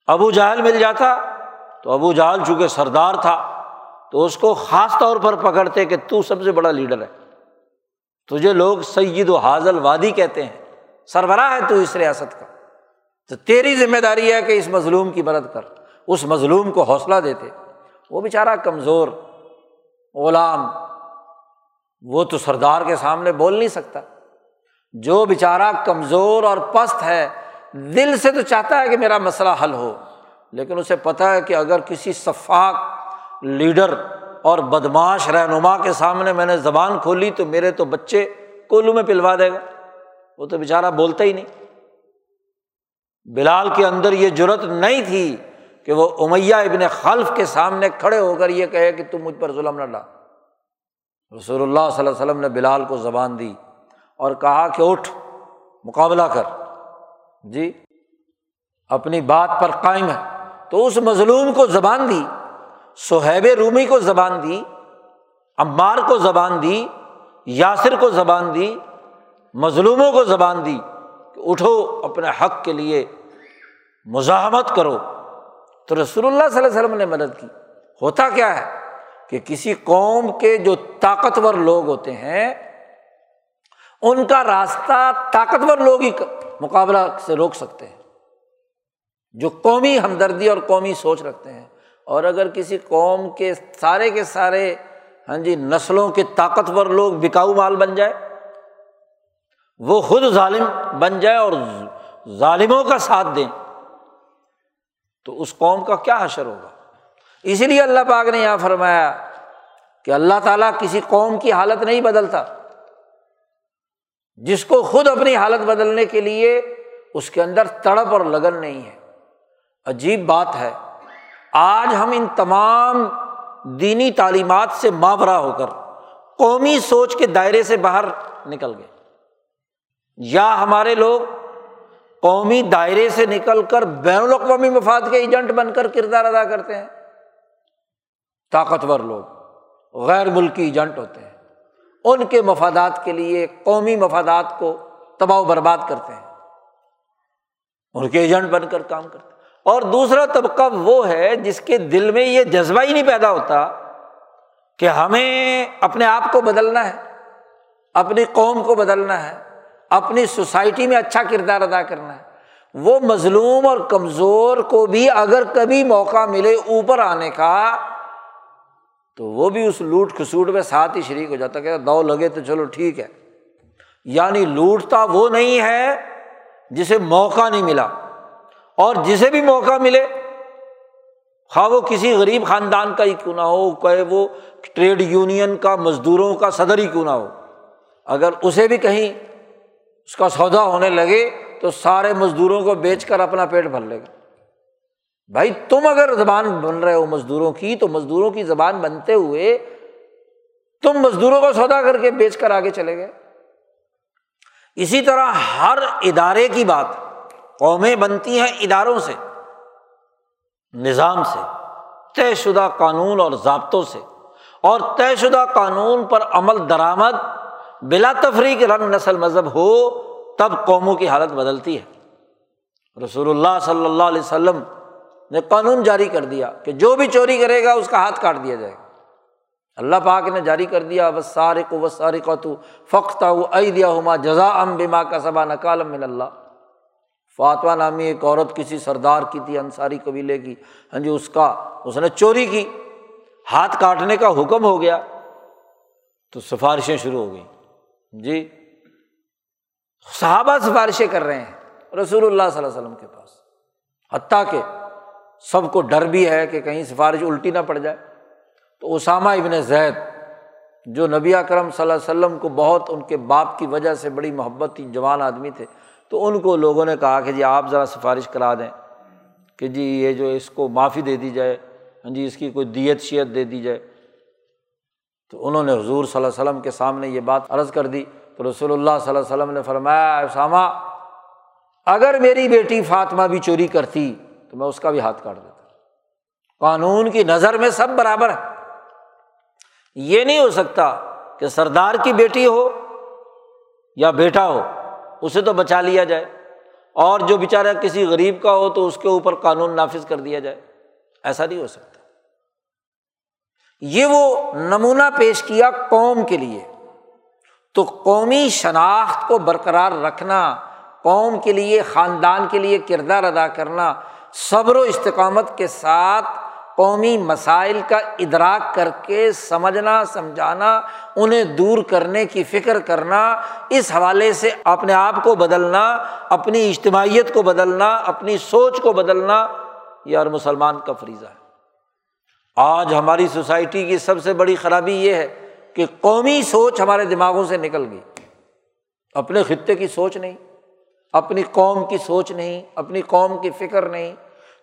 ابو جہل مل جاتا تو ابو جہل چونکہ سردار تھا تو اس کو خاص طور پر پکڑتے کہ تو سب سے بڑا لیڈر ہے۔ تجھے لوگ سید و حاضل وادی کہتے ہیں، سربراہ ہے تو اس ریاست کا۔ تو تیری ذمہ داری ہے کہ اس مظلوم کی مدد کر، اس مظلوم کو حوصلہ دیتے وہ بیچارہ کمزور، غلام، وہ تو سردار کے سامنے بول نہیں سکتا۔ جو بیچارہ کمزور اور پست ہے، دل سے تو چاہتا ہے کہ میرا مسئلہ حل ہو، لیکن اسے پتا ہے کہ اگر کسی شفاق، لیڈر اور بدماش رہنما کے سامنے میں نے زبان کھولی تو میرے تو بچے کولو میں پلوا دے گا۔ وہ تو بیچارہ بولتا ہی نہیں۔ بلال کے اندر یہ ضرورت نہیں تھی کہ وہ امیہ ابن خلف کے سامنے کھڑے ہو کر یہ کہے کہ تم مجھ پر ظلم نہ ڈال رسول اللہ صلی اللہ علیہ وسلم نے بلال کو زبان دی اور کہا کہ اٹھ، مقابلہ کر۔ جی اپنی بات پر قائم ہے۔ تو اس مظلوم کو زبان دی، سہیب رومی کو زبان دی، عمار کو زبان دی، یاسر کو زبان دی، مظلوموں کو زبان دی کہ اٹھو اپنے حق کے لیے۔ مزاحمت کرو۔ تو رسول اللہ صلی اللہ علیہ وسلم نے مدد کی۔ ہوتا کیا ہے کہ کسی قوم کے جو طاقتور لوگ ہوتے ہیں، ان کا راستہ طاقتور لوگ ہی مقابلہ سے روک سکتے ہیں۔ جو قومی ہمدردی اور قومی سوچ رکھتے ہیں۔ اور اگر کسی قوم کے سارے کے سارے ہاں جی نسلوں کے طاقتور لوگ بکاؤ مال بن جائے، وہ خود ظالم بن جائے اور ظالموں کا ساتھ دیں۔ تو اس قوم کا کیا حشر ہوگا؟ اسی لیے اللہ پاک نے یہاں فرمایا کہ اللہ تعالیٰ کسی قوم کی حالت نہیں بدلتا۔ جس کو خود اپنی حالت بدلنے کے لیے اس کے اندر تڑپ اور لگن نہیں ہے۔ عجیب بات ہے۔ آج ہم ان تمام دینی تعلیمات سے ماورا ہو کر قومی سوچ کے دائرے سے باہر نکل گئے۔ یا ہمارے لوگ قومی دائرے سے نکل کر بین الاقوامی مفاد کے ایجنٹ بن کر کردار ادا کرتے ہیں۔ طاقتور لوگ، غیر ملکی ایجنٹ ہوتے ہیں۔ ان کے مفادات کے لیے قومی مفادات کو تباہ و برباد کرتے ہیں۔ ان کے ایجنٹ بن کر کام کرتے ہیں۔ اور دوسرا طبقہ وہ ہے جس کے دل میں یہ جذبہ ہی نہیں پیدا ہوتا کہ ہمیں اپنے آپ کو بدلنا ہے، اپنی قوم کو بدلنا ہے۔ اپنی سوسائٹی میں اچھا کردار ادا کرنا ہے۔ وہ مظلوم اور کمزور کو بھی اگر کبھی موقع ملے اوپر آنے کا، تو وہ بھی اس لوٹ کھسوٹ میں ساتھ ہی شریک ہو جاتا کہ دو لگے تو چلو ٹھیک ہے۔ یعنی لوٹتا وہ نہیں ہے جسے موقع نہیں ملا۔ اور جسے بھی موقع ملے، خواہ وہ کسی غریب خاندان کا ہی کیوں نہ ہو کہ وہ ٹریڈ یونین کا، مزدوروں کا صدر ہی کیوں نہ ہو۔ اگر اسے بھی کہیں اس کا سودا ہونے لگے تو سارے مزدوروں کو بیچ کر اپنا پیٹ بھر لے گا بھائی، تم اگر زبان بن رہے ہو مزدوروں کی، تو مزدوروں کی زبان بنتے ہوئے تم مزدوروں کو سودا کر کے بیچ کر آگے چلے گئے۔ اسی طرح ہر ادارے کی بات، قومیں بنتی ہیں اداروں سے، نظام سے، طے شدہ قانون اور ضابطوں سے۔ اور طے شدہ قانون پر عمل درآمد بلا تفریح رنگ نسل مذہب ہو، تب قوموں کی حالت بدلتی ہے۔ رسول اللہ صلی اللہ علیہ وسلم نے قانون جاری کر دیا کہ جو بھی چوری کرے گا، اس کا ہاتھ کاٹ دیا جائے گا۔ اللہ پاک نے جاری کر دیا بس سارے کو بس سارے کو تو فخت دیا ہما جزا ام بیما کا سبا نکالم من اللہ فاطمہ نامی ایک عورت کسی سردار کی تھی، انصاری قبیلے کی۔ ہاں جی اس کا، اس نے چوری کی۔ ہاتھ کاٹنے کا حکم ہو گیا تو سفارشیں شروع ہو گئیں۔ جی؟ صحابہ سفارشیں کر رہے ہیں رسول اللہ صلی اللہ علیہ وسلم کے پاس۔ حتیٰ کہ سب کو ڈر بھی ہے کہ کہیں سفارش الٹی نہ پڑ جائے۔ تو اسامہ ابن زید، جو نبی کرم صلی اللہ علیہ وسلم کو بہت ان کے باپ کی وجہ سے بڑی محبت تھی، جوان آدمی تھے، تو ان کو لوگوں نے کہا کہ جی آپ ذرا سفارش کرا دیں کہ جی یہ جو اس کو معافی دے دی جائے ہاں جی اس کی کوئی دیت شیت دے دی جائے۔ تو انہوں نے حضور صلی اللہ علیہ وسلم کے سامنے یہ بات عرض کر دی تو رسول اللہ صلی اللہ علیہ وسلم نے فرمایا اسامہ اگر میری بیٹی فاطمہ بھی چوری کرتی تو میں اس کا بھی ہاتھ کاٹ دیتا۔ قانون کی نظر میں سب برابر ہے یہ نہیں ہو سکتا کہ سردار کی بیٹی ہو یا بیٹا ہو، اسے تو بچا لیا جائے۔ اور جو بیچارہ کسی غریب کا ہو تو اس کے اوپر قانون نافذ کر دیا جائے۔ ایسا نہیں ہو سکتا۔ یہ وہ نمونہ پیش کیا قوم کے لیے۔ تو قومی شناخت کو برقرار رکھنا، قوم کے لیے، خاندان کے لیے کردار ادا کرنا، صبر و استقامت کے ساتھ قومی مسائل کا ادراک کر کے سمجھنا، سمجھانا، انہیں دور کرنے کی فکر کرنا، اس حوالے سے اپنے آپ کو بدلنا، اپنی اجتماعیت کو بدلنا، اپنی سوچ کو بدلنا۔ یہ اور مسلمان کا فریضہ ہے۔ آج ہماری سوسائٹی کی سب سے بڑی خرابی یہ ہے کہ قومی سوچ ہمارے دماغوں سے نکل گئی۔ اپنے خطے کی سوچ نہیں، اپنی قوم کی سوچ نہیں، اپنی قوم کی فکر نہیں۔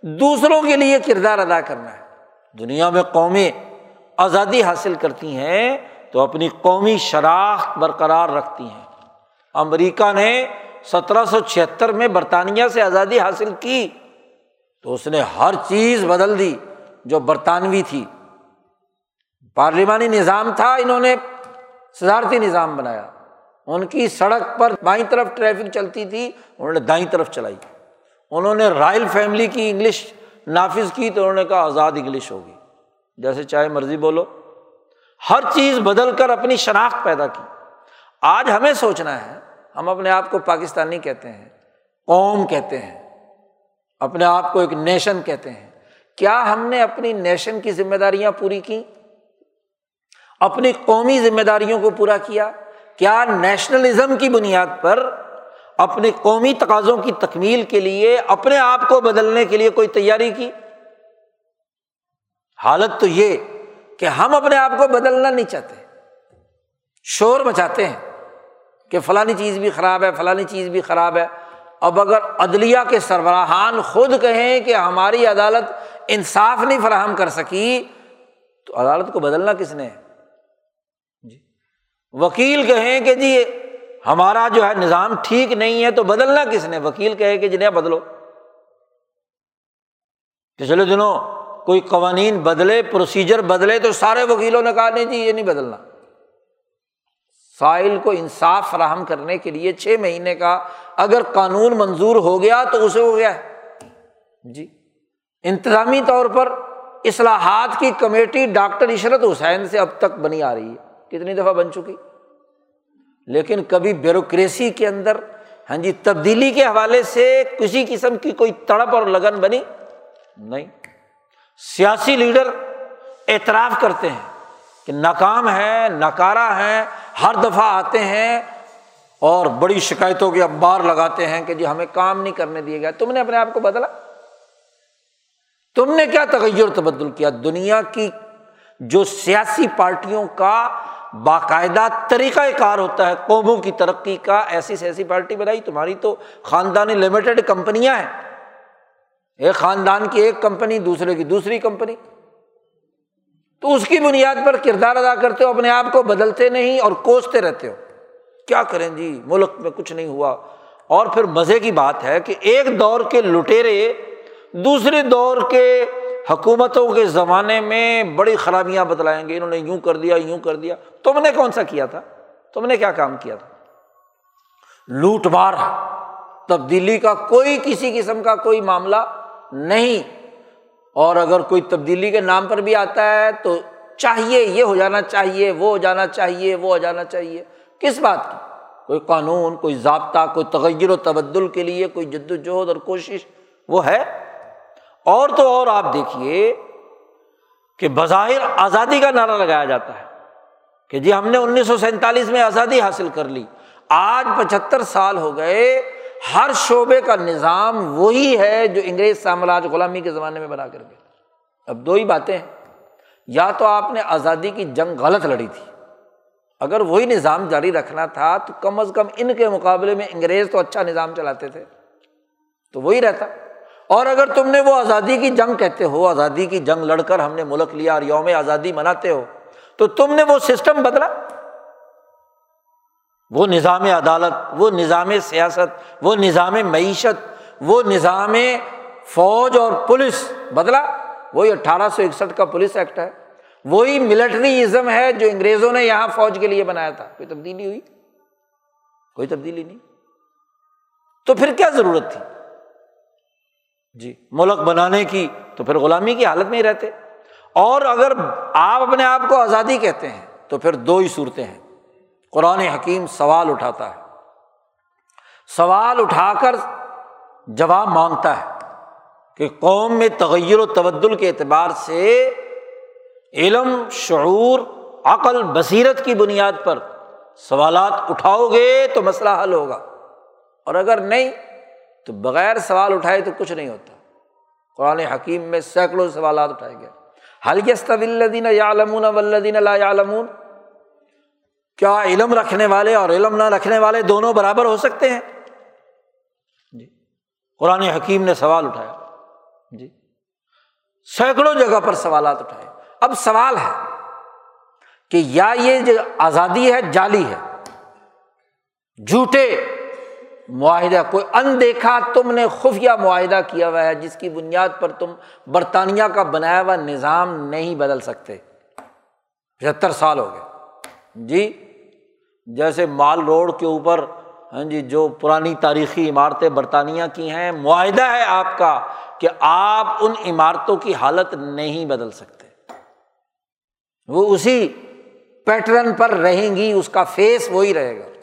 دوسروں کے لیے کردار ادا کرنا ہے۔ دنیا میں قومیں آزادی حاصل کرتی ہیں تو اپنی قومی شراخت برقرار رکھتی ہیں۔ امریکہ نے سترہ سو چھہتر میں برطانیہ سے آزادی حاصل کی تو اس نے ہر چیز بدل دی۔ جو برطانوی تھی۔ پارلیمانی نظام تھا، انہوں نے صدارتی نظام بنایا۔ ان کی سڑک پر بائیں طرف ٹریفک چلتی تھی، انہوں نے دائیں طرف چلائی۔ انہوں نے رائل فیملی کی انگلش نافذ کی تو انہوں نے کہا آزاد انگلش ہوگی۔ جیسے چاہے مرضی بولو۔ ہر چیز بدل کر اپنی شناخت پیدا کی۔ آج ہمیں سوچنا ہے، ہم اپنے آپ کو پاکستانی کہتے ہیں، قوم کہتے ہیں، اپنے آپ کو ایک نیشن کہتے ہیں۔ کیا ہم نے اپنی نیشن کی ذمہ داریاں پوری کی اپنی قومی ذمہ داریوں کو پورا کیا؟ کیا نیشنلزم کی بنیاد پر اپنے قومی تقاضوں کی تکمیل کے لیے اپنے آپ کو بدلنے کے لیے کوئی تیاری کی؟ حالت تو یہ کہ ہم اپنے آپ کو بدلنا نہیں چاہتے۔ شور مچاتے ہیں کہ فلانی چیز بھی خراب ہے، فلانی چیز بھی خراب ہے۔ اب اگر عدلیہ کے سربراہان خود کہیں کہ ہماری عدالت انصاف نہیں فراہم کر سکی، تو عدالت کو بدلنا کس نے؟ جی۔ وکیل کہیں کہ جی ہمارا جو ہے نظام ٹھیک نہیں ہے تو بدلنا کس نے؟ وکیل کہے کہ جی، جنہیں بدلو۔ پچھلے دنوں کوئی قوانین بدلے پروسیجر بدلے تو سارے وکیلوں نے کہا، نہیں جی یہ نہیں بدلنا۔ سائل کو انصاف فراہم کرنے کے لیے چھ مہینے کا اگر قانون منظور ہو گیا تو اسے ہو گیا۔ جی۔ انتظامی طور پر اصلاحات کی کمیٹی ڈاکٹر عشرت حسین سے اب تک بنی آ رہی ہے۔ کتنی دفعہ بن چکی؟ لیکن کبھی بیوروکریسی کے اندر ہاں جی تبدیلی کے حوالے سے کسی قسم کی کوئی تڑپ اور لگن بنی؟ نہیں۔ سیاسی لیڈر اعتراف کرتے ہیں کہ ناکام ہے، ناکارہ ہیں، ہر دفعہ آتے ہیں اور بڑی شکایتوں کے اخبار لگاتے ہیں کہ جی ہمیں کام نہیں کرنے دیا گیا تم نے اپنے آپ کو بدلا؟ تم نے کیا تغیر تبدل کیا؟ دنیا کی جو سیاسی پارٹیوں کا باقاعدہ طریقۂ کار ہوتا ہے، قوموں کی ترقی کا ایسی سیاسی پارٹی بنائی۔ تمہاری تو خاندانی لمیٹڈ کمپنیاں ہیں۔ ایک خاندان کی ایک کمپنی، دوسرے کی دوسری کمپنی۔ تو اس کی بنیاد پر کردار ادا کرتے ہو، اپنے آپ کو بدلتے نہیں اور کوستے رہتے ہو۔ کیا کریں جی؟ ملک میں کچھ نہیں ہوا۔ اور پھر مزے کی بات ہے کہ ایک دور کے لٹیرے دوسرے دور کے حکومتوں کے زمانے میں بڑی خرابیاں بتلائیں گے، انہوں نے یوں کر دیا، یوں کر دیا۔ تم نے کون سا کیا تھا؟ تم نے کیا کام کیا تھا؟ لوٹ مار، تبدیلی کا کوئی کسی قسم کا کوئی معاملہ نہیں۔ اور اگر کوئی تبدیلی کے نام پر بھی آتا ہے تو چاہیے، یہ ہو جانا چاہیے، وہ ہو جانا چاہیے، وہ ہو جانا چاہیے۔ کس بات کی؟ کوئی قانون، کوئی ضابطہ، کوئی تغیر و تبدل کے لیے کوئی جد وجہد اور کوشش، وہ ہے اور تو اور آپ دیکھیے کہ بظاہر آزادی کا نعرہ لگایا جاتا ہے کہ جی ہم نے انیس سو سینتالیس میں آزادی حاصل کر لی، آج پچہتر سال ہو گئے، ہر شعبے کا نظام وہی ہے جو انگریز سامراج غلامی کے زمانے میں بنا کر گئے اب دو ہی باتیں ہیں۔ یا تو آپ نے آزادی کی جنگ غلط لڑی تھی۔ اگر وہی نظام جاری رکھنا تھا تو کم از کم ان کے مقابلے میں انگریز تو اچھا نظام چلاتے تھے۔ تو وہی رہتا۔ اور اگر تم نے وہ آزادی کی جنگ کہتے ہو، آزادی کی جنگ لڑ کر ہم نے ملک لیا اور یوم آزادی مناتے ہو، تو تم نے وہ سسٹم بدلا؟ وہ نظام عدالت، وہ نظام سیاست، وہ نظام معیشت، وہ نظام فوج اور پولیس بدلا؟ وہی اٹھارہ سو اکسٹھ کا پولیس ایکٹ ہے۔ وہی ملٹری ازم ہے جو انگریزوں نے یہاں فوج کے لیے بنایا تھا۔ کوئی تبدیلی ہوئی؟ کوئی تبدیلی نہیں۔ تو پھر کیا ضرورت تھی؟ جی ملک بنانے کی تو پھر غلامی کی حالت میں ہی رہتے۔ اور اگر آپ اپنے آپ کو آزادی کہتے ہیں تو پھر دو ہی صورتیں ہیں۔ قرآن حکیم سوال اٹھاتا ہے۔ سوال اٹھا کر جواب مانگتا ہے کہ قوم میں تغیر و تبدل کے اعتبار سے علم، شعور، عقل، بصیرت کی بنیاد پر سوالات اٹھاؤ گے تو مسئلہ حل ہوگا۔ اور اگر نہیں تو بغیر سوال اٹھائے تو کچھ نہیں ہوتا۔ قرآن حکیم میں سینکڑوں سوالات اٹھائے گئے۔ حلیست ولدین یا علمون ولدین لا علمون کیا علم رکھنے والے اور علم نہ رکھنے والے دونوں برابر ہو سکتے ہیں؟ جی۔ قرآن حکیم نے سوال اٹھایا۔ جی۔ سینکڑوں جگہ پر سوالات اٹھائے۔ اب سوال ہے کہ یا یہ جو آزادی ہے، جعلی ہے، جھوٹے معاہدہ، کوئی اندیکھا تم نے خفیہ معاہدہ کیا ہوا ہے جس کی بنیاد پر تم برطانیہ کا بنایا ہوا نظام نہیں بدل سکتے۔ پچہتر سال ہو گئے۔ جی جیسے مال روڈ کے اوپر ہاں جی جو پرانی تاریخی عمارتیں برطانیہ کی ہیں، معاہدہ ہے آپ کا کہ آپ ان عمارتوں کی حالت نہیں بدل سکتے۔ وہ اسی پیٹرن پر رہیں گی، اس کا فیس وہی رہے گا۔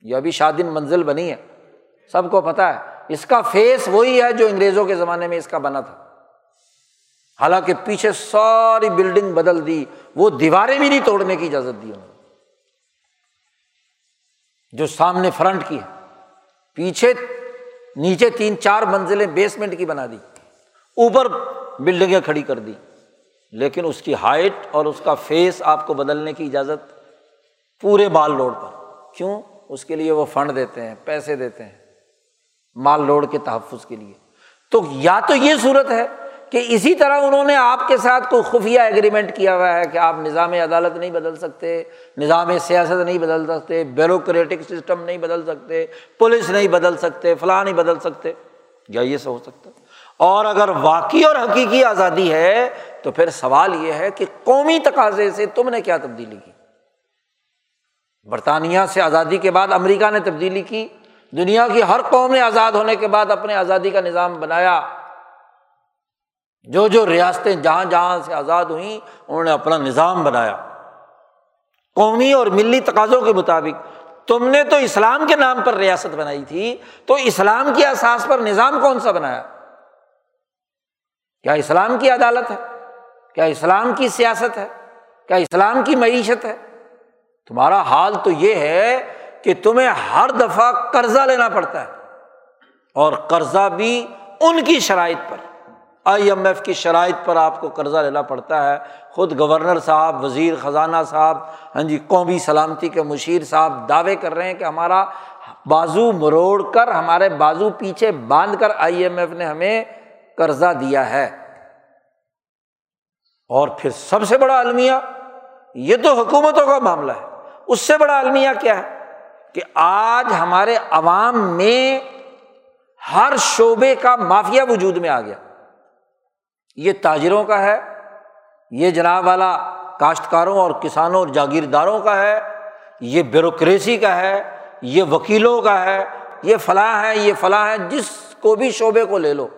یہ ابھی شادن منزل بنی ہے۔ سب کو پتا ہے۔ اس کا فیس وہی ہے جو انگریزوں کے زمانے میں اس کا بنا تھا۔ حالانکہ پیچھے ساری بلڈنگ بدل دی۔ وہ دیواریں بھی نہیں توڑنے کی اجازت دی انہوں نے۔ جو سامنے فرنٹ کی ہے۔ پیچھے نیچے تین چار منزلیں بیسمنٹ کی بنا دی۔ اوپر بلڈنگیں کھڑی کر دی۔ لیکن اس کی ہائٹ اور اس کا فیس آپ کو بدلنے کی اجازت پورے مال لوڈ پر کیوں؟ اس کے لیے وہ فنڈ دیتے ہیں، پیسے دیتے ہیں، مال لوڈ کے تحفظ کے لیے۔ تو یا تو یہ صورت ہے کہ اسی طرح انہوں نے آپ کے ساتھ کوئی خفیہ ایگریمنٹ کیا ہوا ہے کہ آپ نظام عدالت نہیں بدل سکتے، نظام سیاست نہیں بدل سکتے بیوروکریٹک سسٹم نہیں بدل سکتے پولیس نہیں بدل سکتے، فلاں نہیں بدل سکتے۔ یا یہ سب ہو سکتا۔ اور اگر واقعی اور حقیقی آزادی ہے تو پھر سوال یہ ہے کہ قومی تقاضے سے تم نے کیا تبدیلی کی؟ برطانیہ سے آزادی کے بعد امریکہ نے تبدیلی کی، دنیا کی ہر قوم نے آزاد ہونے کے بعد اپنے آزادی کا نظام بنایا۔ جو جو ریاستیں جہاں جہاں سے آزاد ہوئیں، انہوں نے اپنا نظام بنایا۔ قومی اور ملی تقاضوں کے مطابق، تم نے تو اسلام کے نام پر ریاست بنائی تھی، تو اسلام کی احساس پر نظام کون سا بنایا؟ کیا اسلام کی عدالت ہے؟ کیا اسلام کی سیاست ہے؟ کیا اسلام کی معیشت ہے؟ تمہارا حال تو یہ ہے کہ تمہیں ہر دفعہ قرضہ لینا پڑتا ہے اور قرضہ بھی ان کی شرائط پر۔ آئی ایم ایف کی شرائط پر آپ کو قرضہ لینا پڑتا ہے۔ خود گورنر صاحب، وزیر خزانہ صاحب ہاں جی قومی سلامتی کے مشیر صاحب دعوے کر رہے ہیں کہ ہمارا بازو مروڑ کر، ہمارے بازو پیچھے باندھ کر آئی ایم ایف نے ہمیں قرضہ دیا ہے۔ اور پھر سب سے بڑا المیہ، یہ تو حکومتوں کا معاملہ ہے۔ اس سے بڑا المیہ کیا ہے؟ کہ آج ہمارے عوام میں ہر شعبے کا مافیا وجود میں آ گیا۔ یہ تاجروں کا ہے، یہ جناب والا کاشتکاروں اور کسانوں اور جاگیرداروں کا ہے، یہ بیوروکریسی کا ہے، یہ وکیلوں کا ہے، یہ فلاں ہے یہ فلاں ہے جس کو بھی شعبے کو لے لو،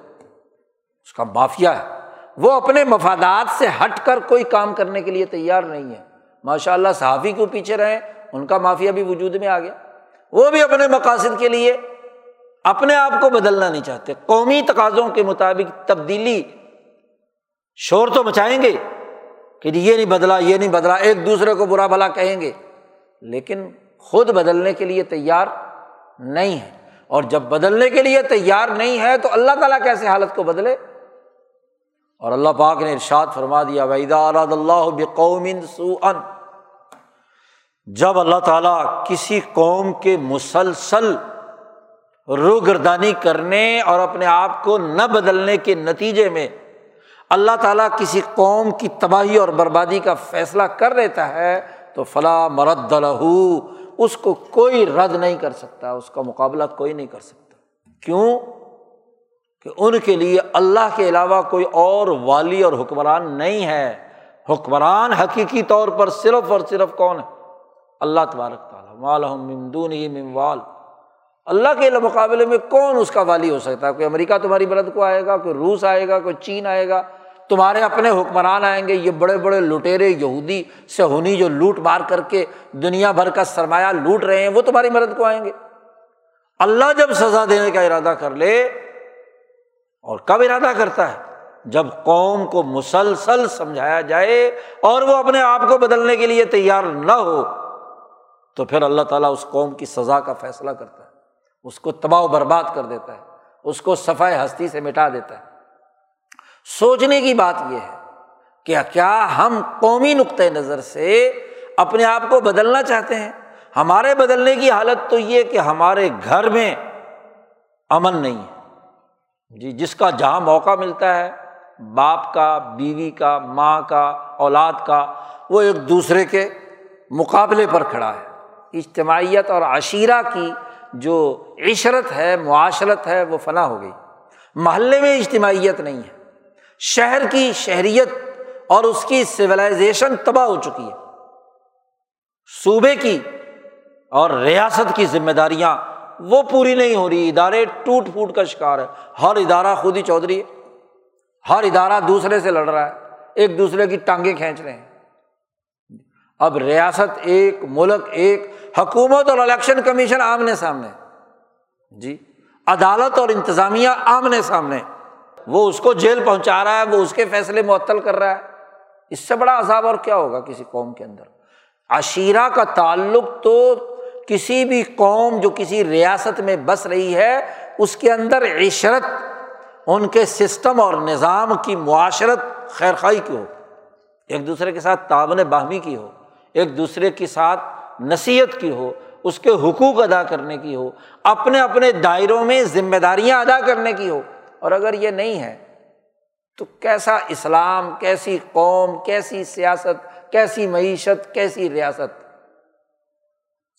اس کا مافیا ہے۔ وہ اپنے مفادات سے ہٹ کر کوئی کام کرنے کے لیے تیار نہیں ہے۔ ماشاء اللہ صحافی کو پیچھے رہے ان کا مافیا بھی وجود میں آ گیا۔ وہ بھی اپنے مقاصد کے لیے اپنے آپ کو بدلنا نہیں چاہتے۔ قومی تقاضوں کے مطابق تبدیلی شور تو مچائیں گے کہ جی یہ نہیں بدلا، یہ نہیں بدلا، ایک دوسرے کو برا بھلا کہیں گے۔ لیکن خود بدلنے کے لیے تیار نہیں ہے اور جب بدلنے کے لیے تیار نہیں ہے تو اللہ تعالیٰ کیسے حالت کو بدلے؟ اور اللہ پاک نے ارشاد فرما دیا ویدا اللہ قومن سو کہ ان کے لیے اللہ کے علاوہ کوئی اور والی اور حکمران نہیں ہے۔ حکمران حقیقی طور پر صرف اور صرف کون ہے؟ اللہ تبارک تعالیٰ۔ مالحمدون ہی مموال اللہ کے مقابلے میں کون اس کا والی ہو سکتا ہے؟ کوئی امریکہ تمہاری مدد کو آئے گا، کوئی روس آئے گا، کوئی چین آئے گا؟ تمہارے اپنے حکمران آئیں گے، یہ بڑے بڑے لٹیرے یہودی سے ہونی جو لوٹ مار کر کے دنیا بھر کا سرمایہ لوٹ رہے ہیں، وہ تمہاری مدد کو آئیں گے۔ اللہ جب سزا دینے کا ارادہ کر لے اور کب ارادہ کرتا ہے؟ جب قوم کو مسلسل سمجھایا جائے اور وہ اپنے آپ کو بدلنے کے لیے تیار نہ ہو، تو پھر اللہ تعالیٰ اس قوم کی سزا کا فیصلہ کرتا ہے۔ اس کو تباہ و برباد کر دیتا ہے۔ اس کو صفائی ہستی سے مٹا دیتا ہے۔ سوچنے کی بات یہ ہے کہ کیا ہم قومی نقطۂ نظر سے اپنے آپ کو بدلنا چاہتے ہیں؟ ہمارے بدلنے کی حالت تو یہ کہ ہمارے گھر میں امن نہیں ہے۔ جی جس کا جہاں موقع ملتا ہے، باپ کا، بیوی کا، ماں کا، اولاد کا، وہ ایک دوسرے کے مقابلے پر کھڑا ہے۔ اجتماعیت اور عشیرہ کی جو عشرت ہے، معاشرت ہے، وہ فنا ہو گئی۔ محلے میں اجتماعیت نہیں ہے۔ شہر کی شہریت اور اس کی سولائزیشن تباہ ہو چکی ہے۔ صوبے کی اور ریاست کی ذمہ داریاں وہ پوری نہیں ہو رہی، ادارے ٹوٹ پھوٹ کا شکار ہے۔ ہر ادارہ خود ہی چودھری ہے۔ ہر ادارہ دوسرے سے لڑ رہا ہے۔ ایک دوسرے کی ٹانگیں کھینچ رہے ہیں۔ اب ریاست ایک، ملک ایک، حکومت اور الیکشن کمیشن آمنے سامنے۔ جی عدالت اور انتظامیہ آمنے سامنے۔ وہ اس کو جیل پہنچا رہا ہے، وہ اس کے فیصلے معطل کر رہا ہے۔ اس سے بڑا عذاب اور کیا ہوگا کسی قوم کے اندر؟ عشیرہ کا تعلق تو کسی بھی قوم جو کسی ریاست میں بس رہی ہے، اس کے اندر عشرت، ان کے سسٹم اور نظام کی معاشرت خیر خائی کی ہو۔ ایک دوسرے کے ساتھ تعاون باہمی کی ہو، ایک دوسرے کے ساتھ نصیحت کی ہو، اس کے حقوق ادا کرنے کی ہو، اپنے اپنے دائروں میں ذمہ داریاں ادا کرنے کی ہو۔ اور اگر یہ نہیں ہے، تو کیسا اسلام، کیسی قوم، کیسی سیاست، کیسی معیشت، کیسی ریاست؟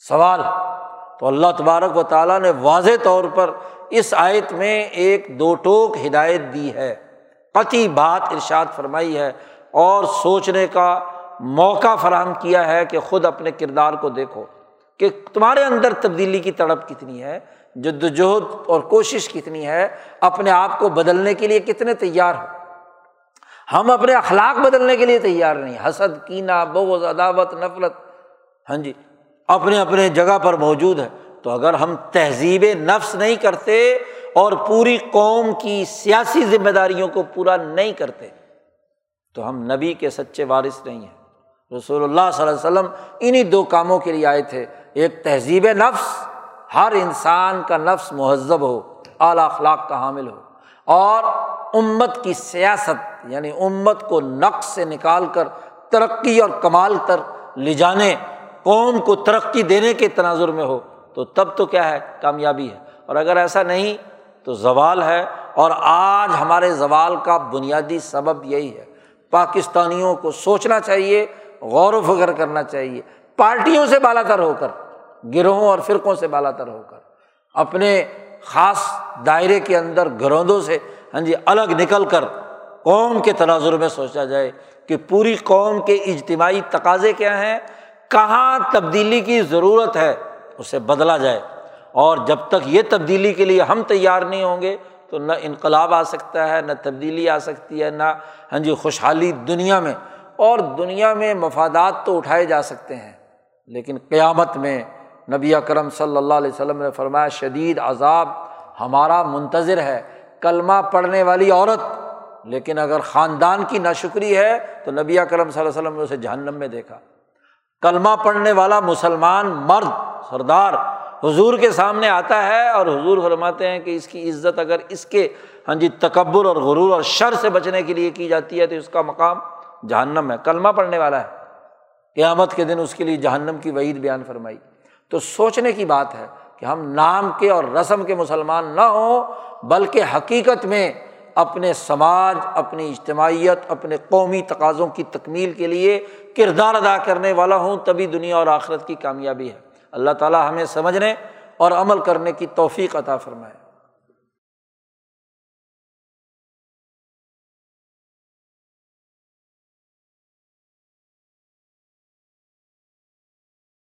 سوال۔ تو اللہ تبارک و تعالیٰ نے واضح طور پر اس آیت میں ایک دو ٹوک ہدایت دی ہے۔ قطعی بات ارشاد فرمائی ہے اور سوچنے کا موقع فراہم کیا ہے کہ خود اپنے کردار کو دیکھو کہ تمہارے اندر تبدیلی کی تڑپ کتنی ہے جد وجہد اور کوشش کتنی ہے، اپنے آپ کو بدلنے کے لیے کتنے تیار ہو۔ ہم اپنے اخلاق بدلنے کے لیے تیار نہیں، حسد کینا بغض، عداوت، نفرت۔ ہاں جی اپنے اپنے جگہ پر موجود ہے تو اگر ہم تہذیب نفس نہیں کرتے اور پوری قوم کی سیاسی ذمہ داریوں کو پورا نہیں کرتے، تو ہم نبی کے سچے وارث نہیں ہیں۔ رسول اللہ صلی اللہ علیہ وسلم انہیں دو کاموں کے لیے آئے تھے۔ ایک تہذیب نفس، ہر انسان کا نفس مہذب ہو، اعلیٰ اخلاق کا حامل ہو۔ اور امت کی سیاست یعنی امت کو نقص سے نکال کر، ترقی اور کمال تر لے جانے قوم کو ترقی دینے کے تناظر میں ہو، تو تب تو کیا ہے؟ کامیابی ہے۔ اور اگر ایسا نہیں، تو زوال ہے۔ اور آج ہمارے زوال کا بنیادی سبب یہی ہے۔ پاکستانیوں کو سوچنا چاہیے، غور و فکر کرنا چاہیے۔ پارٹیوں سے بالا تر ہو کر، گروہوں اور فرقوں سے بالا تر ہو کر۔ اپنے خاص دائرے کے اندر، گروندوں سے ہاں جی الگ نکل کر قوم کے تناظر میں سوچا جائے کہ پوری قوم کے اجتماعی تقاضے کیا ہیں؟ کہاں تبدیلی کی ضرورت ہے اسے بدلا جائے اور جب تک یہ تبدیلی کے لیے ہم تیار نہیں ہوں گے تو نہ انقلاب آ سکتا ہے، نہ تبدیلی آ سکتی ہے، نہ ہاں جی خوشحالی دنیا میں اور دنیا میں مفادات تو اٹھائے جا سکتے ہیں۔ لیکن قیامت میں نبی اکرم صلی اللہ علیہ وسلم نے فرمایا، شدید عذاب ہمارا منتظر ہے، کلمہ پڑھنے والی عورت۔ لیکن اگر خاندان کی ناشکری ہے تو نبی اکرم صلی اللہ علیہ وسلم نے اسے جہنم میں دیکھا۔ کلمہ پڑھنے والا مسلمان مرد، سردار، حضور کے سامنے آتا ہے اور حضور فرماتے ہیں کہ اس کی عزت اگر اس کے ہاں جی تکبر اور غرور اور شر سے بچنے کے لیے کی جاتی ہے تو اس کا مقام جہنم ہے، کلمہ پڑھنے والا ہے۔ قیامت کے دن اس کے لیے جہنم کی وعید بیان فرمائی۔ تو سوچنے کی بات ہے کہ ہم نام کے اور رسم کے مسلمان نہ ہوں، بلکہ حقیقت میں اپنے سماج، اپنی اجتماعیت، اپنے قومی تقاضوں کی تکمیل کے لیے کردار ادا کرنے والا ہوں، تبھی دنیا اور آخرت کی کامیابی ہے۔ اللہ تعالیٰ ہمیں سمجھنے اور عمل کرنے کی توفیق عطا فرمائے۔